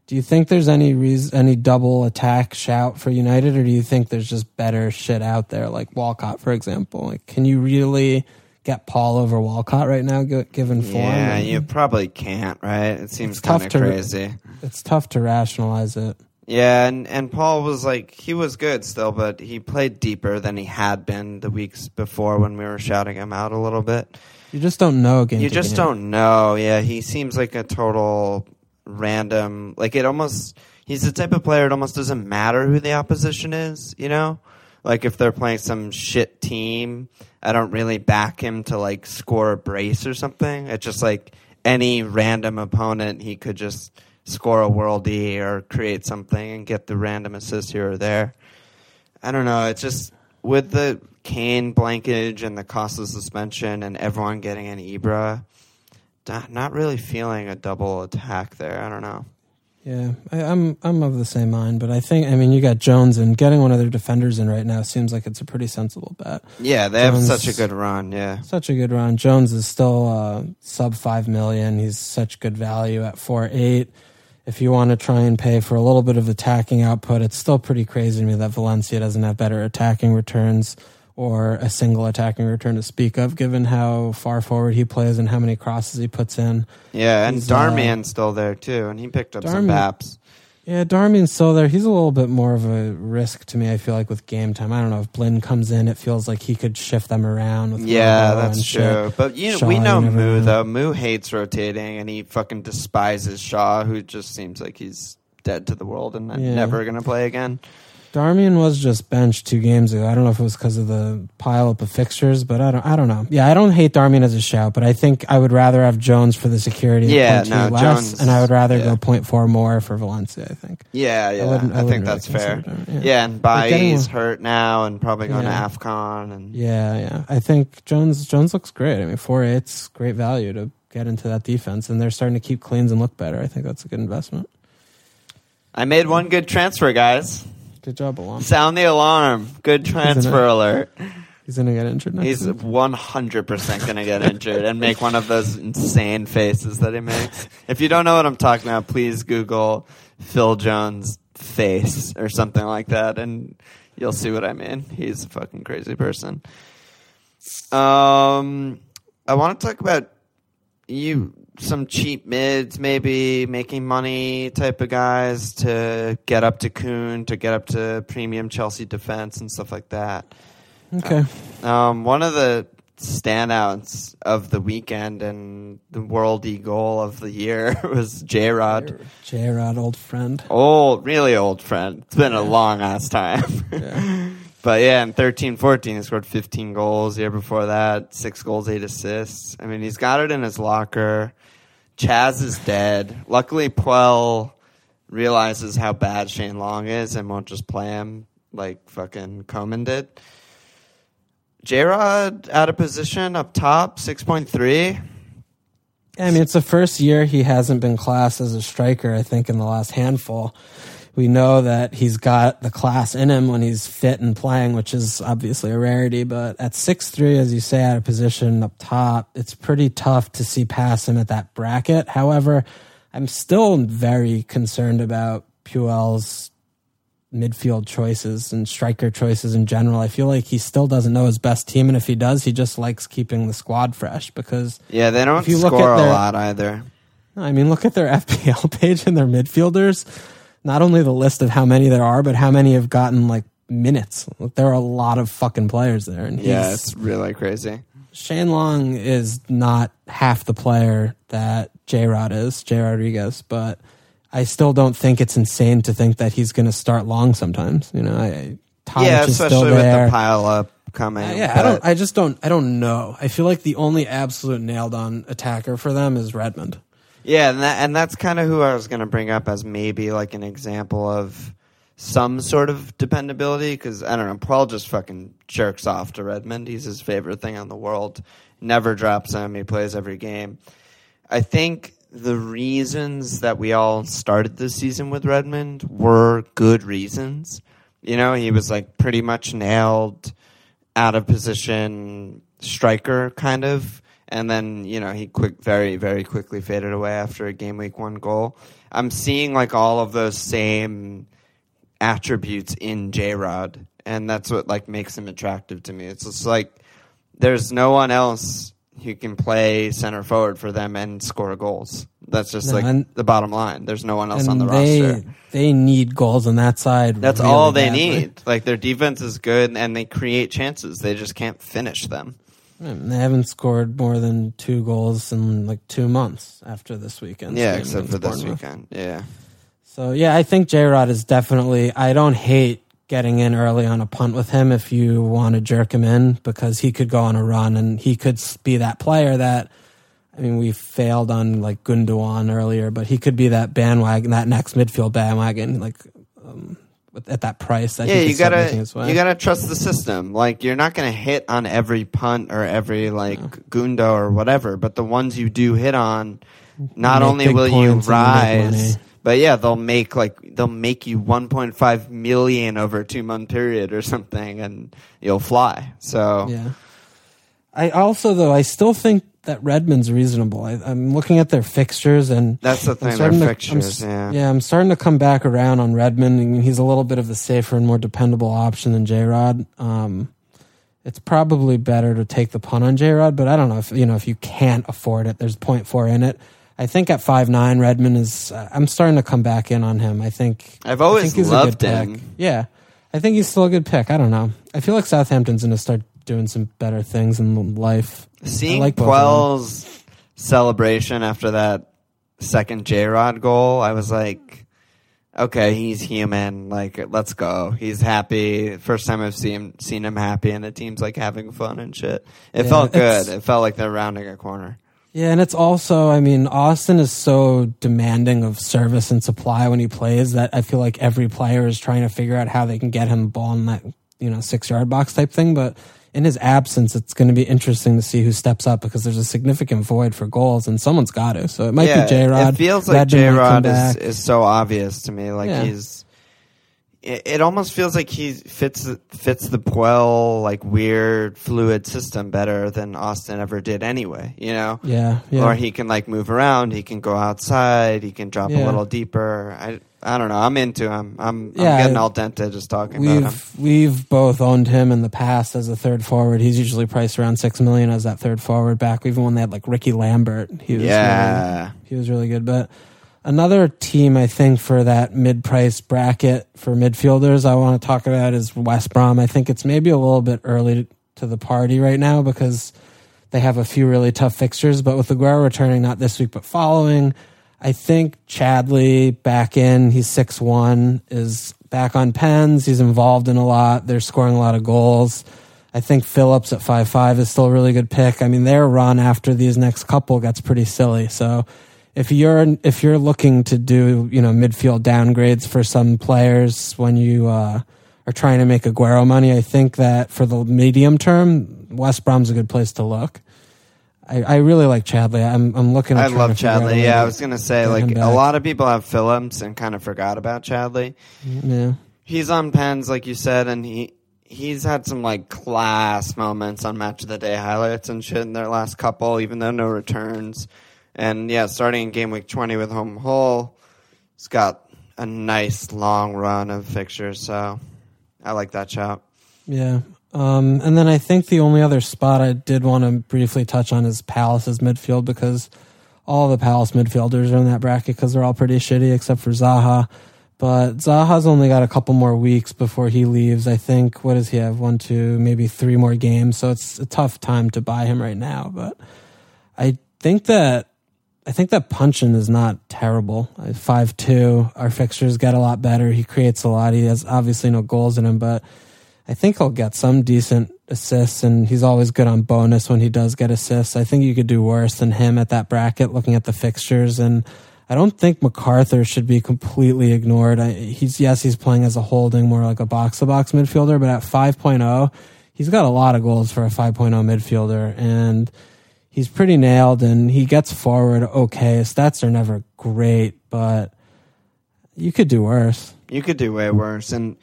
Speaker 1: Do you think there's any reason, any double attack shout for United, or do you think there's just better shit out there, like Walcott, for example? Like, can you really get Paul over Walcott right now, given form?
Speaker 2: Yeah,
Speaker 1: And
Speaker 2: you probably can't, right? It seems kind of crazy.
Speaker 1: It's tough to rationalize it.
Speaker 2: Yeah, and, and Paul was like he was good still, but he played deeper than he had been the weeks before when we were shouting him out a little bit.
Speaker 1: You just don't know game.
Speaker 2: You just
Speaker 1: game.
Speaker 2: don't know. Yeah, he seems like a total random. Like it almost. He's the type of player. It almost doesn't matter who the opposition is. You know, like if they're playing some shit team, I don't really back him to like score a brace or something. It's just like any random opponent, he could just score a worldie or create something and get the random assist here or there. I don't know. It's just with the Kane blankage and the Costa suspension and everyone getting an Ibra, not really feeling a double attack there. I don't know.
Speaker 1: Yeah, I, I'm I'm of the same mind, but I think I mean you got Jones and getting one of their defenders in right now seems like it's a pretty sensible bet.
Speaker 2: Yeah, they have
Speaker 1: Jones-
Speaker 2: such a good run. Yeah,
Speaker 1: Such a good run. Jones is still uh, sub five million. He's such good value at four eight. If you want to try and pay for a little bit of attacking output, it's still pretty crazy to me that Valencia doesn't have better attacking returns or a single attacking return to speak of, given how far forward he plays and how many crosses he puts in.
Speaker 2: yeah, and
Speaker 1: He's, uh,
Speaker 2: Darmian's still there too, and he picked up some
Speaker 1: Darmian-
Speaker 2: baps.
Speaker 1: Yeah, Darmian's still there. He's a little bit more of a risk to me. I feel like with game time. I don't know if Blind comes in, it feels like he could shift them around. With
Speaker 2: Yeah, that's
Speaker 1: and shit.
Speaker 2: true. But you know,
Speaker 1: Shaw,
Speaker 2: we know Moo
Speaker 1: know.
Speaker 2: though. Moo hates rotating, and he fucking despises Shaw, who just seems like he's dead to the world and
Speaker 1: Yeah.
Speaker 2: never gonna play again.
Speaker 1: Darmian was just benched two games ago. I don't know if it was because of the pile up of fixtures, but I don't. I don't know. Yeah, I don't hate Darmian as a shout, but I think I would rather have Jones for the security.
Speaker 2: Yeah, no,
Speaker 1: less,
Speaker 2: Jones-
Speaker 1: and I would rather
Speaker 2: yeah.
Speaker 1: go 0.4 more for Valencia. I think.
Speaker 2: Yeah, yeah, I,
Speaker 1: wouldn't- I
Speaker 2: think
Speaker 1: wouldn't
Speaker 2: that's
Speaker 1: really
Speaker 2: fair. Yeah.
Speaker 1: yeah.
Speaker 2: and Bailly's hurt now and probably going
Speaker 1: Yeah.
Speaker 2: to AFCON. And
Speaker 1: Yeah, yeah. I think Jones Jones looks great. I mean, four eight's great value to get into that defense, and they're starting to keep cleans and look better. I think that's a good investment.
Speaker 2: I made one good transfer, guys.
Speaker 1: Good job, Alon.
Speaker 2: Sound the alarm. Good transfer alert.
Speaker 1: He's gonna get injured next
Speaker 2: He's
Speaker 1: week.
Speaker 2: 100% going to get injured and make one of those insane faces that he makes. If you don't know what I'm talking about, please Google Phil Jones face or something like that and you'll see what I mean. He's a fucking crazy person. Um, I want to talk about you some cheap mids, maybe making money type of guys to get up to Kun, to get up to premium Chelsea defense and stuff like that.
Speaker 1: Okay.
Speaker 2: Um, one of the standouts of the weekend and the worldy goal of the year was J Rod.
Speaker 1: J Rod, old friend.
Speaker 2: Old, really old friend. It's been a long ass time.
Speaker 1: Yeah.
Speaker 2: But yeah, in 13 14, he scored 15 goals. The year before that, six goals, eight assists. I mean, he's got it in his locker. Chaz is dead. Luckily, Puel realizes how bad Shane Long is and won't just play him like fucking Koeman did. J Rod out of position up top, 6.3.
Speaker 1: I mean, it's the first year he hasn't been classed as a striker. I think in the last handful, We know that he's got the class in him when he's fit and playing, which is obviously a rarity. But at six three, as you say, out of position up top, it's pretty tough to see past him at that bracket. However, I'm still very concerned about Puel's midfield choices and striker choices in general. I feel like he still doesn't know his best team, and if he does, he just likes keeping the squad fresh because
Speaker 2: Yeah, they don't
Speaker 1: If you look
Speaker 2: score
Speaker 1: at
Speaker 2: a lot either.
Speaker 1: I mean, look at their FPL page and their midfielders. Not only the list of how many there are, but how many have gotten like minutes. There are a lot of fucking players there, and
Speaker 2: Yeah, it's really crazy.
Speaker 1: Shane Long is not half the player that J Rod is, J Rodriguez, but I still don't think it's insane to think that he's going to start Long sometimes. You know, I, Tadic
Speaker 2: yeah, especially with the pile up coming.
Speaker 1: Uh, yeah, I don't. I just don't. I don't know. I feel like the only absolute nailed on attacker for them is Redmond.
Speaker 2: Yeah, and that, and that's kind of who I was going to bring up as maybe like an example of some sort of dependability because I don't know, Puel just fucking jerks off to Redmond. He's his favorite thing on the world. Never drops him. He plays every game. I think the reasons that we all started this season with Redmond were good reasons. You know, he was like pretty much nailed, out of position striker kind of, and then you know he quick, very very quickly faded away after a game week one goal. I'm seeing like all of those same attributes in J Rod, and that's what like makes him attractive to me. It's just like there's no one else who can play center forward for them and score goals. That's just
Speaker 1: No,
Speaker 2: like the bottom line. There's no one else on the
Speaker 1: they
Speaker 2: roster.
Speaker 1: they need goals on that side.
Speaker 2: That's
Speaker 1: really
Speaker 2: all they
Speaker 1: badly.
Speaker 2: need. Like their defense is good and they create chances. They just can't finish them.
Speaker 1: They haven't scored more than two goals in like two months after this weekend.
Speaker 2: yeah, except for this weekend. Yeah.
Speaker 1: So yeah, I think J Rod is definitely. I don't hate getting in early on a punt with him if you want to jerk him in because he could go on a run and he could be that player that. I mean, we failed on like Gundogan earlier, but he could be that bandwagon, that next midfield bandwagon, like um, at that price. That
Speaker 2: yeah, you gotta you gotta trust the system. Like you're not gonna hit on every punt or every like Gundo or whatever, but the ones you do hit on, not only will you
Speaker 1: points and you make
Speaker 2: rise, but yeah, they'll make like they'll make you 1.5 million over a two month period or something, and you'll fly. So
Speaker 1: Yeah. I also though I still think that Redmond's reasonable. I, I'm looking at their fixtures and
Speaker 2: that's the
Speaker 1: I'm
Speaker 2: thing. Their
Speaker 1: to- I'm
Speaker 2: fixtures, yeah.
Speaker 1: yeah, I'm starting to come back around on Redmond. I mean, he's a little bit of the safer and more dependable option than J Rod. Um, it's probably better to take the punt on J Rod, but I don't know if you know if you can't afford it. There's 0.4 in it. I think at five nine, Redmond is. Uh, I'm starting to come back in on him. I think
Speaker 2: I've
Speaker 1: I
Speaker 2: always
Speaker 1: think he's a
Speaker 2: loved
Speaker 1: good
Speaker 2: him.
Speaker 1: pick. Yeah, I think he's still a good pick. I don't know. I feel like Southampton's going to start doing some better things in life.
Speaker 2: Seeing
Speaker 1: like both of them.
Speaker 2: Puel's celebration after that second J Rod goal, I was like, okay, he's human. Like, let's go. He's happy. First time I've seen him, seen him happy, and the team's like having fun and shit. It
Speaker 1: Yeah,
Speaker 2: felt
Speaker 1: it's-
Speaker 2: good. It felt like they're rounding a corner.
Speaker 1: Yeah, and it's also, I mean, Austin is so demanding of service and supply when he plays that I feel like every player is trying to figure out how they can get him the ball in that, you know, six yard box type thing. But in his absence, it's going to be interesting to see who steps up because there's a significant void for goals and someone's got to. So it might
Speaker 2: yeah,
Speaker 1: be J Rod.
Speaker 2: It feels like J Rod is, is so obvious to me. Like
Speaker 1: Yeah.
Speaker 2: he's. It, it almost feels like he fits the- fits the Puel like weird fluid system better than Austin ever did anyway. You know.
Speaker 1: Yeah, yeah.
Speaker 2: or he can like move around. He can go outside. He can drop a little deeper. I I don't know. I'm into him. I'm
Speaker 1: Yeah,
Speaker 2: I'm getting all dented just talking about him.
Speaker 1: We've we've both owned him in the past as a third forward. He's usually priced around six million as that third forward back. Even when they had like Ricky Lambert, he was really,
Speaker 2: Yeah,
Speaker 1: he was really good. But another team I think for that mid price bracket for midfielders I want to talk about is West Brom. I think it's maybe a little bit early to the party right now because they have a few really tough fixtures. But with Aguero returning not this week but following, I think Chadli back in. He's six one is back on pens. He's involved in a lot. They're scoring a lot of goals. I think Phillips at five five is still a really good pick. I mean, their run after these next couple gets pretty silly. So if you're if you're looking to do you know midfield downgrades for some players when you uh, are trying to make Aguero money, I think that for the medium term, West Brom's a good place to look. I, I really like Chadli. I'm I'm looking. At
Speaker 2: I love
Speaker 1: to figure out a Chadli.
Speaker 2: Yeah, I was gonna say like a lot of people have Phillips and kind of forgot about Chadli. Mm-hmm.
Speaker 1: Yeah,
Speaker 2: He's on pens, like you said, and he he's had some like class moments on match of the day highlights and shit in their last couple, even though no returns. And yeah, starting in game week twenty with home Hull, he's got a nice long run of fixtures. So I like that shout.
Speaker 1: yeah. Um, and then I think the only other spot I did want to briefly touch on is Palace's midfield because all the Palace midfielders are in that bracket because they're all pretty shitty except for Zaha. But Zaha's only got a couple more weeks before he leaves. I think what does he have? One, two, maybe three more games. So it's a tough time to buy him right now. But I think that I think that Puncheon is not terrible. Five two. Our fixtures get a lot better. He creates a lot. He has obviously no goals in him, but I think he'll get some decent assists, and he's always good on bonus when he does get assists. I think you could do worse than him at that bracket, looking at the fixtures, and I don't think McArthur should be completely ignored. I, he's yes, he's playing as a holding, more like a box to box midfielder, but at 5.0, he's got a lot of goals for a 5.0 midfielder, and he's pretty nailed, and he gets forward okay. Stats are never great, but you could do worse.
Speaker 2: You could do way worse. And,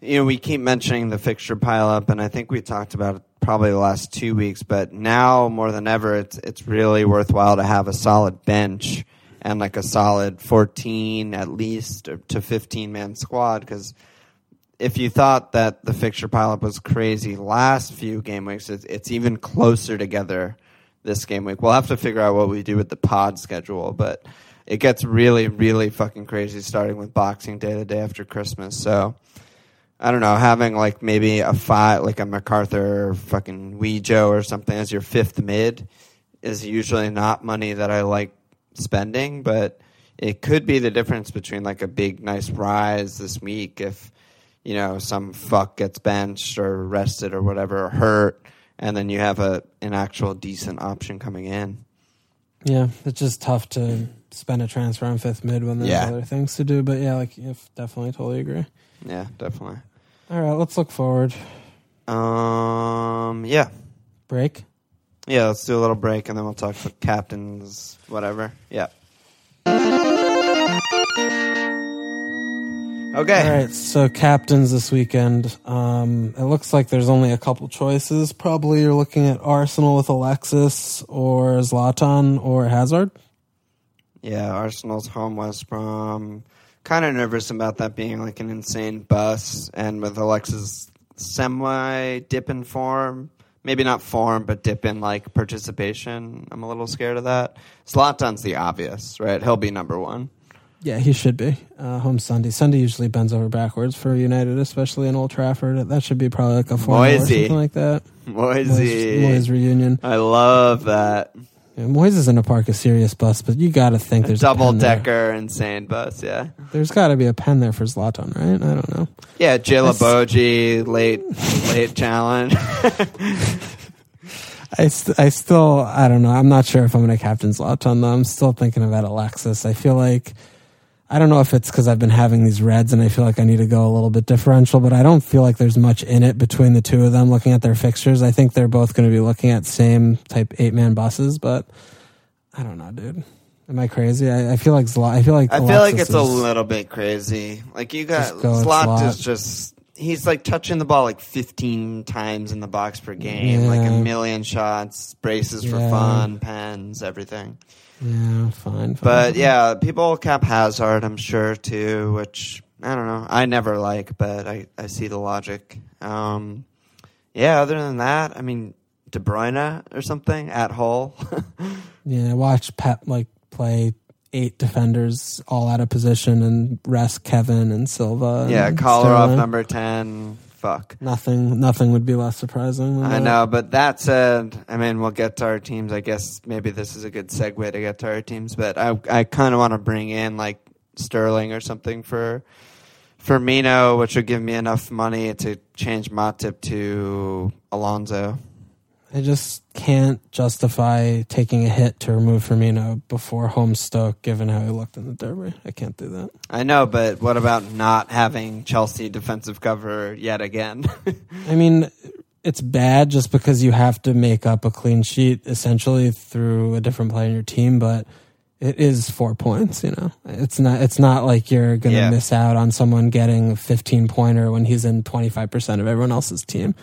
Speaker 2: you know, we keep mentioning the fixture pileup, and I think we talked about it probably the last two weeks, but now more than ever, it's, it's really worthwhile to have a solid bench and like a solid 14 at least to 15 man squad because if you thought that the fixture pileup was crazy last few game weeks, it's, it's even closer together this game week. We'll have to figure out what we do with the pod schedule, but it gets really, really fucking crazy starting with Boxing Day, the day after Christmas. So I don't know, having like maybe a five, like a McArthur or fucking Weejo or something as your fifth mid is usually not money that I like spending, but it could be the difference between like a big, nice rise this week if, you know, some fuck gets benched or rested or whatever, or hurt, and then you have a an actual decent option coming in.
Speaker 1: Yeah, it's just tough to spend a transfer on fifth mid when there's
Speaker 2: Yeah.
Speaker 1: other things to do. But yeah, like if definitely totally agree.
Speaker 2: Yeah, definitely.
Speaker 1: All right, let's look forward.
Speaker 2: Um, yeah.
Speaker 1: Break.
Speaker 2: Yeah, let's do a little break and then we'll talk about captains, whatever. Yeah. Okay.
Speaker 1: All right, so captains this weekend. Um, it looks like there's only a couple choices. Probably you're looking at Arsenal with Alexis or Zlatan or Hazard.
Speaker 2: Yeah, Arsenal's home West Brom. Kind of nervous about that being like an insane bus, and with Alexis semi dip in form, maybe not form, but dip in like participation. I'm a little scared of that. Zlatan's the obvious, right? He'll be number one.
Speaker 1: Yeah, he should be. Uh, home Sunday. Sunday usually bends over backwards for United, especially in Old Trafford. That should be probably like a four or something like that.
Speaker 2: Moisey.
Speaker 1: Moyes reunion.
Speaker 2: I love that.
Speaker 1: Yeah, Moyes is in a park a serious bus, but you got to think there's a
Speaker 2: Double decker insane bus, yeah.
Speaker 1: There's got to be a pen there for Zlatan, right? I don't know.
Speaker 2: Yeah, Djilobodji, late late challenge.
Speaker 1: I, st- I still, I don't know. I'm not sure if I'm going to captain Zlatan, though. I'm still thinking about Alexis. I feel like, I don't know if it's because I've been having these reds and I feel like I need to go a little bit differential, but I don't feel like there's much in it between the two of them looking at their fixtures. I think they're both going to be looking at same type eight man buses, but I don't know, dude. Am I crazy? I, I feel like Zla- I feel like
Speaker 2: I feel like it's a
Speaker 1: is-
Speaker 2: little bit crazy. Like you got
Speaker 1: Just go with
Speaker 2: Slot
Speaker 1: Slot.
Speaker 2: is just he's like touching the ball like 15 times in the box per game, like a million shots, braces for
Speaker 1: Yeah.
Speaker 2: fun, pens, everything.
Speaker 1: Yeah, fine. fine.
Speaker 2: But yeah, people cap Hazard, I'm sure too, which I don't know. I never like, but I, I see the logic. Um, yeah, other than that, I mean, De Bruyne or something at Hull.
Speaker 1: Yeah, watch Pep like play eight defenders all out of position and rest Kevin and Silva.
Speaker 2: yeah,
Speaker 1: and
Speaker 2: Kolarov
Speaker 1: Sterling.
Speaker 2: number 10. Fuck.
Speaker 1: Nothing, nothing would be less surprising.
Speaker 2: I
Speaker 1: that.
Speaker 2: know, but that said, I mean, we'll get to our teams. I guess maybe this is a good segue to get to our teams, but I I kind of want to bring in like Sterling or something for Firmino, which would give me enough money to change Matip to Alonso.
Speaker 1: I just can't justify taking a hit to remove Firmino before home Stoke, given how he looked in the derby. I can't do that.
Speaker 2: I know, but what about not having Chelsea defensive cover yet again?
Speaker 1: I mean, it's bad just because you have to make up a clean sheet essentially through a different player in your team, but it is four points, you know. It's not it's not like you're gonna
Speaker 2: Yeah.
Speaker 1: miss out on someone getting a fifteen pointer when he's in twenty five percent of everyone else's team.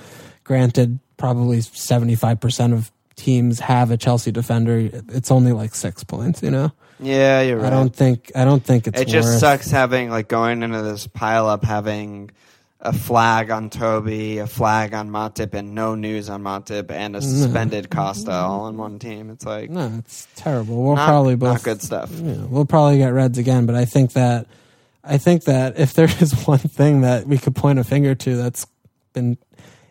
Speaker 1: Granted, probably seventy five percent of teams have a Chelsea defender. It's only like six points, you know.
Speaker 2: Yeah, you're right.
Speaker 1: I don't think I don't think it's
Speaker 2: it just
Speaker 1: worth-
Speaker 2: sucks having like going into this pile up having a flag on Toby, a flag on Matip, and no news on Matip, and a suspended Costa all on one team. It's like
Speaker 1: No, it's terrible. We'll
Speaker 2: not,
Speaker 1: probably
Speaker 2: not good stuff.
Speaker 1: yeah, we'll probably get Reds again, but I think that I think that if there is one thing that we could point a finger to that's been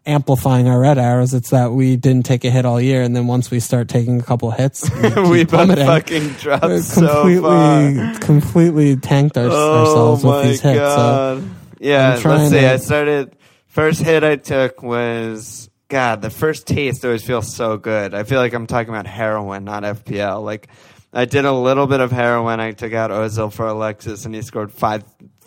Speaker 1: amplifying our red arrows, it's that we didn't take a hit all year, and then once we start taking a couple hits, we,
Speaker 2: we both fucking dropped
Speaker 1: We're
Speaker 2: so far.
Speaker 1: completely completely tanked our, oh ourselves
Speaker 2: oh
Speaker 1: with
Speaker 2: my
Speaker 1: these hits. So
Speaker 2: yeah, let's see.
Speaker 1: to-
Speaker 2: I started. First hit I took was God. The first taste always feels so good. I feel like I'm talking about heroin, not FPL. Like I did a little bit of heroin. I took out Ozil for Alexis, and he scored five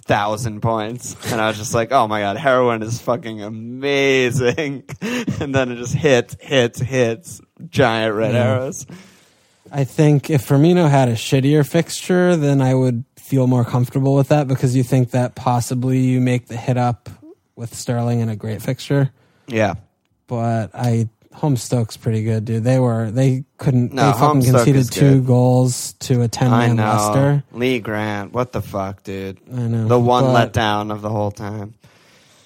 Speaker 2: thousand points. And I was just like, oh my god, heroin is fucking amazing. and then it just hits, hits, hits, giant red
Speaker 1: Yeah.
Speaker 2: arrows.
Speaker 1: I think if Firmino had a shittier fixture, then I would feel more comfortable with that because you think that possibly you make the hit up with Sterling in a great fixture.
Speaker 2: Yeah.
Speaker 1: But I home Stoke's pretty good, dude. They were they couldn't
Speaker 2: No,
Speaker 1: they fucking
Speaker 2: Stoke
Speaker 1: conceded two goals to a ten man. Leicester.
Speaker 2: Lee Grant, what the fuck, dude?
Speaker 1: I know
Speaker 2: The one
Speaker 1: But
Speaker 2: letdown of the whole time.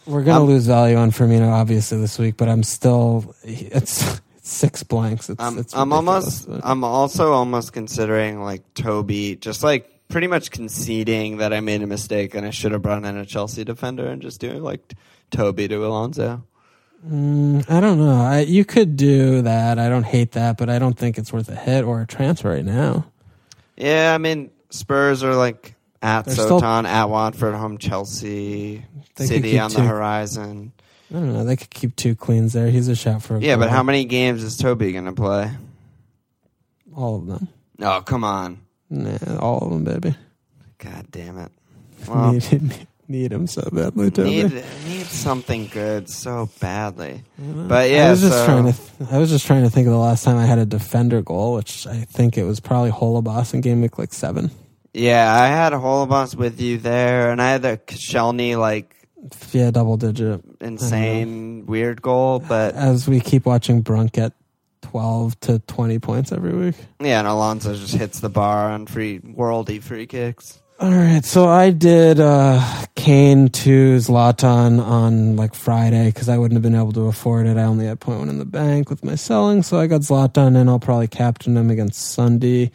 Speaker 1: We're gonna
Speaker 2: I'm-
Speaker 1: lose value on Firmino obviously this week, but I'm still it's, it's six blanks. It's,
Speaker 2: I'm,
Speaker 1: it's
Speaker 2: I'm almost,
Speaker 1: but-
Speaker 2: I'm also almost considering like Toby, just like pretty much conceding that I made a mistake and I should have brought in a Chelsea defender and just doing like Toby to Alonso.
Speaker 1: Mm, I don't know. I, you could do that. I don't hate that, but I don't think it's worth a hit or a transfer right now.
Speaker 2: Yeah, I mean Spurs are like at
Speaker 1: They're still-
Speaker 2: Soton, at Watford, home Chelsea,
Speaker 1: They could
Speaker 2: City
Speaker 1: keep
Speaker 2: on the
Speaker 1: two-
Speaker 2: horizon.
Speaker 1: I don't know. They could keep two cleans there. He's a shot for a
Speaker 2: Yeah, but
Speaker 1: goal.
Speaker 2: how many games is Toby going to play?
Speaker 1: All of them.
Speaker 2: Oh, come on.
Speaker 1: Nah, all of them, baby.
Speaker 2: God damn it. Well,
Speaker 1: need, him so badly, Toby.
Speaker 2: need need something good so badly. Uh, but yeah,
Speaker 1: I was just
Speaker 2: so-
Speaker 1: trying to. Th- I was just trying to think of the last time I had a defender goal, which I think it was probably Holebas in game week like seven.
Speaker 2: Yeah, I had a Holebas with you there, and I had a Koscielny like
Speaker 1: Yeah, double digit.
Speaker 2: insane weird goal, but
Speaker 1: As we keep watching Brunk get twelve to twenty points every week.
Speaker 2: yeah, and Alonso just hits the bar on free worldy free kicks.
Speaker 1: All right, so I did uh, Kane to Zlatan on like Friday because I wouldn't have been able to afford it. I only had point one in the bank with my selling, so I got Zlatan and I'll probably captain him against Sunday.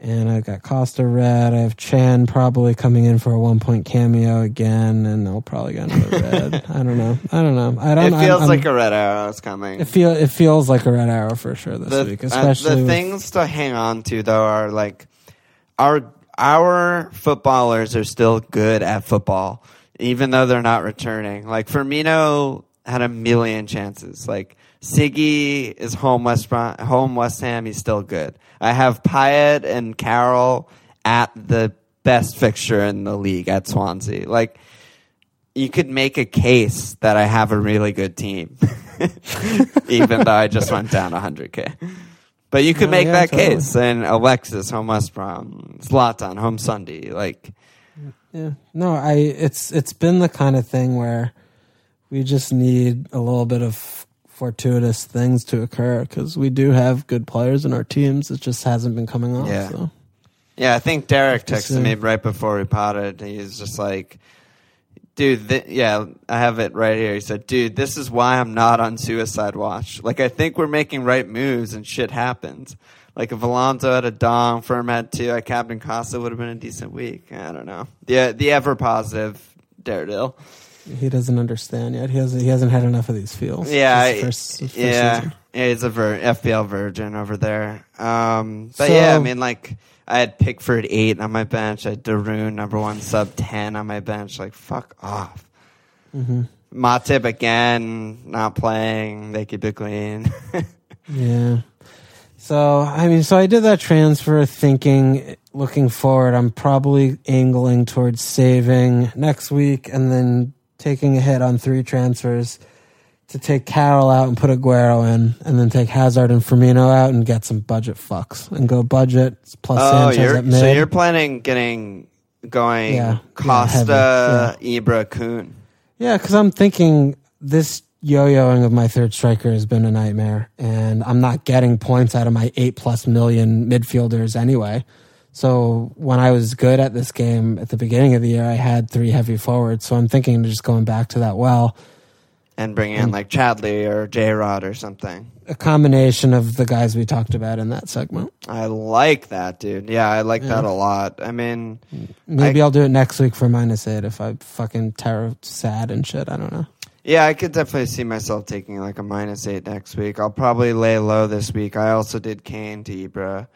Speaker 1: And I've got Costa red. I have Chan probably coming in for a one point cameo again, and I'll probably get another red. I don't know. I don't know. I don't.
Speaker 2: It feels
Speaker 1: I'm-
Speaker 2: like a red arrow is coming.
Speaker 1: it feel it feels like a red arrow for sure this
Speaker 2: the,
Speaker 1: week,
Speaker 2: uh,
Speaker 1: especially
Speaker 2: the
Speaker 1: with-
Speaker 2: things to hang on to though are like our our footballers are still good at football even though they're not returning. Like Firmino had a million chances. Like Siggy is home West Brom, home West Ham he's still good. I have Payet and Carroll at the best fixture in the league at Swansea. Like you could make a case that I have a really good team, even though I just went down 100k. But you could
Speaker 1: No,
Speaker 2: make
Speaker 1: yeah,
Speaker 2: that
Speaker 1: totally.
Speaker 2: case. And Alexis, home West Brom, Zlatan, home Sunday. Like,
Speaker 1: Yeah. No, I it's it's been the kind of thing where we just need a little bit of fortuitous things to occur because we do have good players in our teams. It just hasn't been coming off.
Speaker 2: Yeah.
Speaker 1: So.
Speaker 2: yeah, I think Derek texted me right before we potted. He's just like, dude, th- yeah, I have it right here. He said, dude, this is why I'm not on suicide watch. Like, I think we're making right moves and shit happens. Like, if Alonso had a dong, Firm had two, I Captain Costa would have been a decent week. I don't know. The, the ever positive Daredevil.
Speaker 1: He doesn't understand yet. He hasn't. He hasn't had enough of these feels.
Speaker 2: Yeah,
Speaker 1: first- first
Speaker 2: yeah,
Speaker 1: season.
Speaker 2: a vir- FPL virgin over there. Um, but
Speaker 1: So-
Speaker 2: yeah, I mean, like I had Pickford eight on my bench. I had Daroon number one sub ten on my bench. Like fuck off.
Speaker 1: Mm-hmm.
Speaker 2: Matip again, not playing. They keep it clean.
Speaker 1: Yeah. So I mean, so I did that transfer, thinking, looking forward, I'm probably angling towards saving next week, and then taking a hit on three transfers, to take Carroll out and put Aguero in, and then take Hazard and Firmino out and get some budget fucks and go budget plus
Speaker 2: Oh,
Speaker 1: Sanchez
Speaker 2: you're,
Speaker 1: at mid.
Speaker 2: so you're planning getting going
Speaker 1: Yeah, yeah,
Speaker 2: Costa, Ibra, Kun.
Speaker 1: Yeah, because I'm thinking this yo-yoing of my third striker has been a nightmare, and I'm not getting points out of my eight plus million midfielders anyway. So when I was good at this game at the beginning of the year, I had three heavy forwards. So I'm thinking of just going back to that well.
Speaker 2: And bring in like Chadli or J Rod or something.
Speaker 1: A combination of the guys we talked about in that segment.
Speaker 2: I like that, dude. Yeah, I like that a lot. I mean,
Speaker 1: Maybe
Speaker 2: I-
Speaker 1: I, will do it next week for minus eight if I fucking terror sad and shit. I don't know.
Speaker 2: yeah, I could definitely see myself taking like a minus eight next week. I'll probably lay low this week. I also did Kane to Ibra,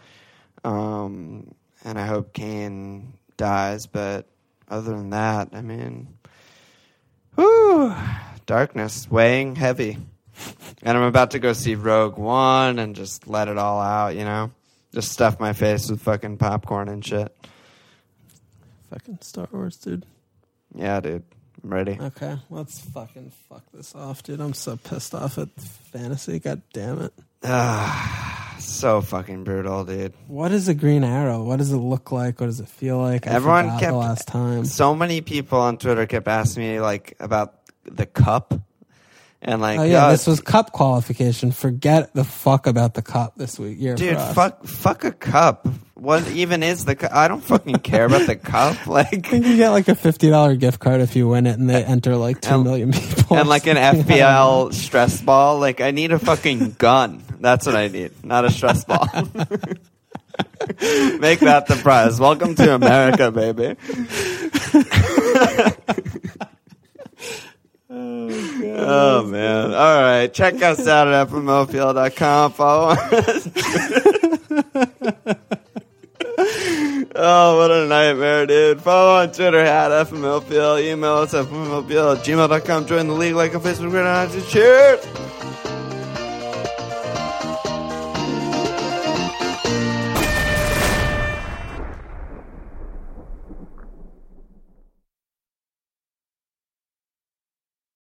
Speaker 2: um, and I hope Kane dies. But other than that, I mean, whew, darkness weighing heavy. And I'm about to go see Rogue One and just let it all out, you know? Just stuff my face with fucking popcorn and shit.
Speaker 1: Fucking Star Wars, dude.
Speaker 2: Yeah, dude. I'm ready.
Speaker 1: Okay, let's fucking fuck this off, dude. I'm so pissed off at fantasy. God damn it.
Speaker 2: Ah, so fucking brutal, dude.
Speaker 1: What is a green arrow? What does it look like? What does it feel like? I
Speaker 2: Everyone kept-
Speaker 1: the last time.
Speaker 2: So many people on Twitter kept asking me like about the cup. And like,
Speaker 1: Oh yeah, this was cup qualification. Forget the fuck about the cup this week. Year
Speaker 2: dude, fuck, fuck a cup. What even is the cup? I don't fucking care about the cup. Like,
Speaker 1: think you get like a fifty dollar gift card if you win it, and they enter like two
Speaker 2: And-
Speaker 1: million people.
Speaker 2: and like an FPL stress ball. Like, I need a fucking gun. That's what I need, not a stress ball. Make that the prize. Welcome to America, baby. Oh man! All right, check us out at fmlpl.com. Follow us. oh, what a nightmare, dude! Follow on Twitter at fmlpl. Email us at fmlpl at gmail.com. Join the league like a Facebook group. Cheers.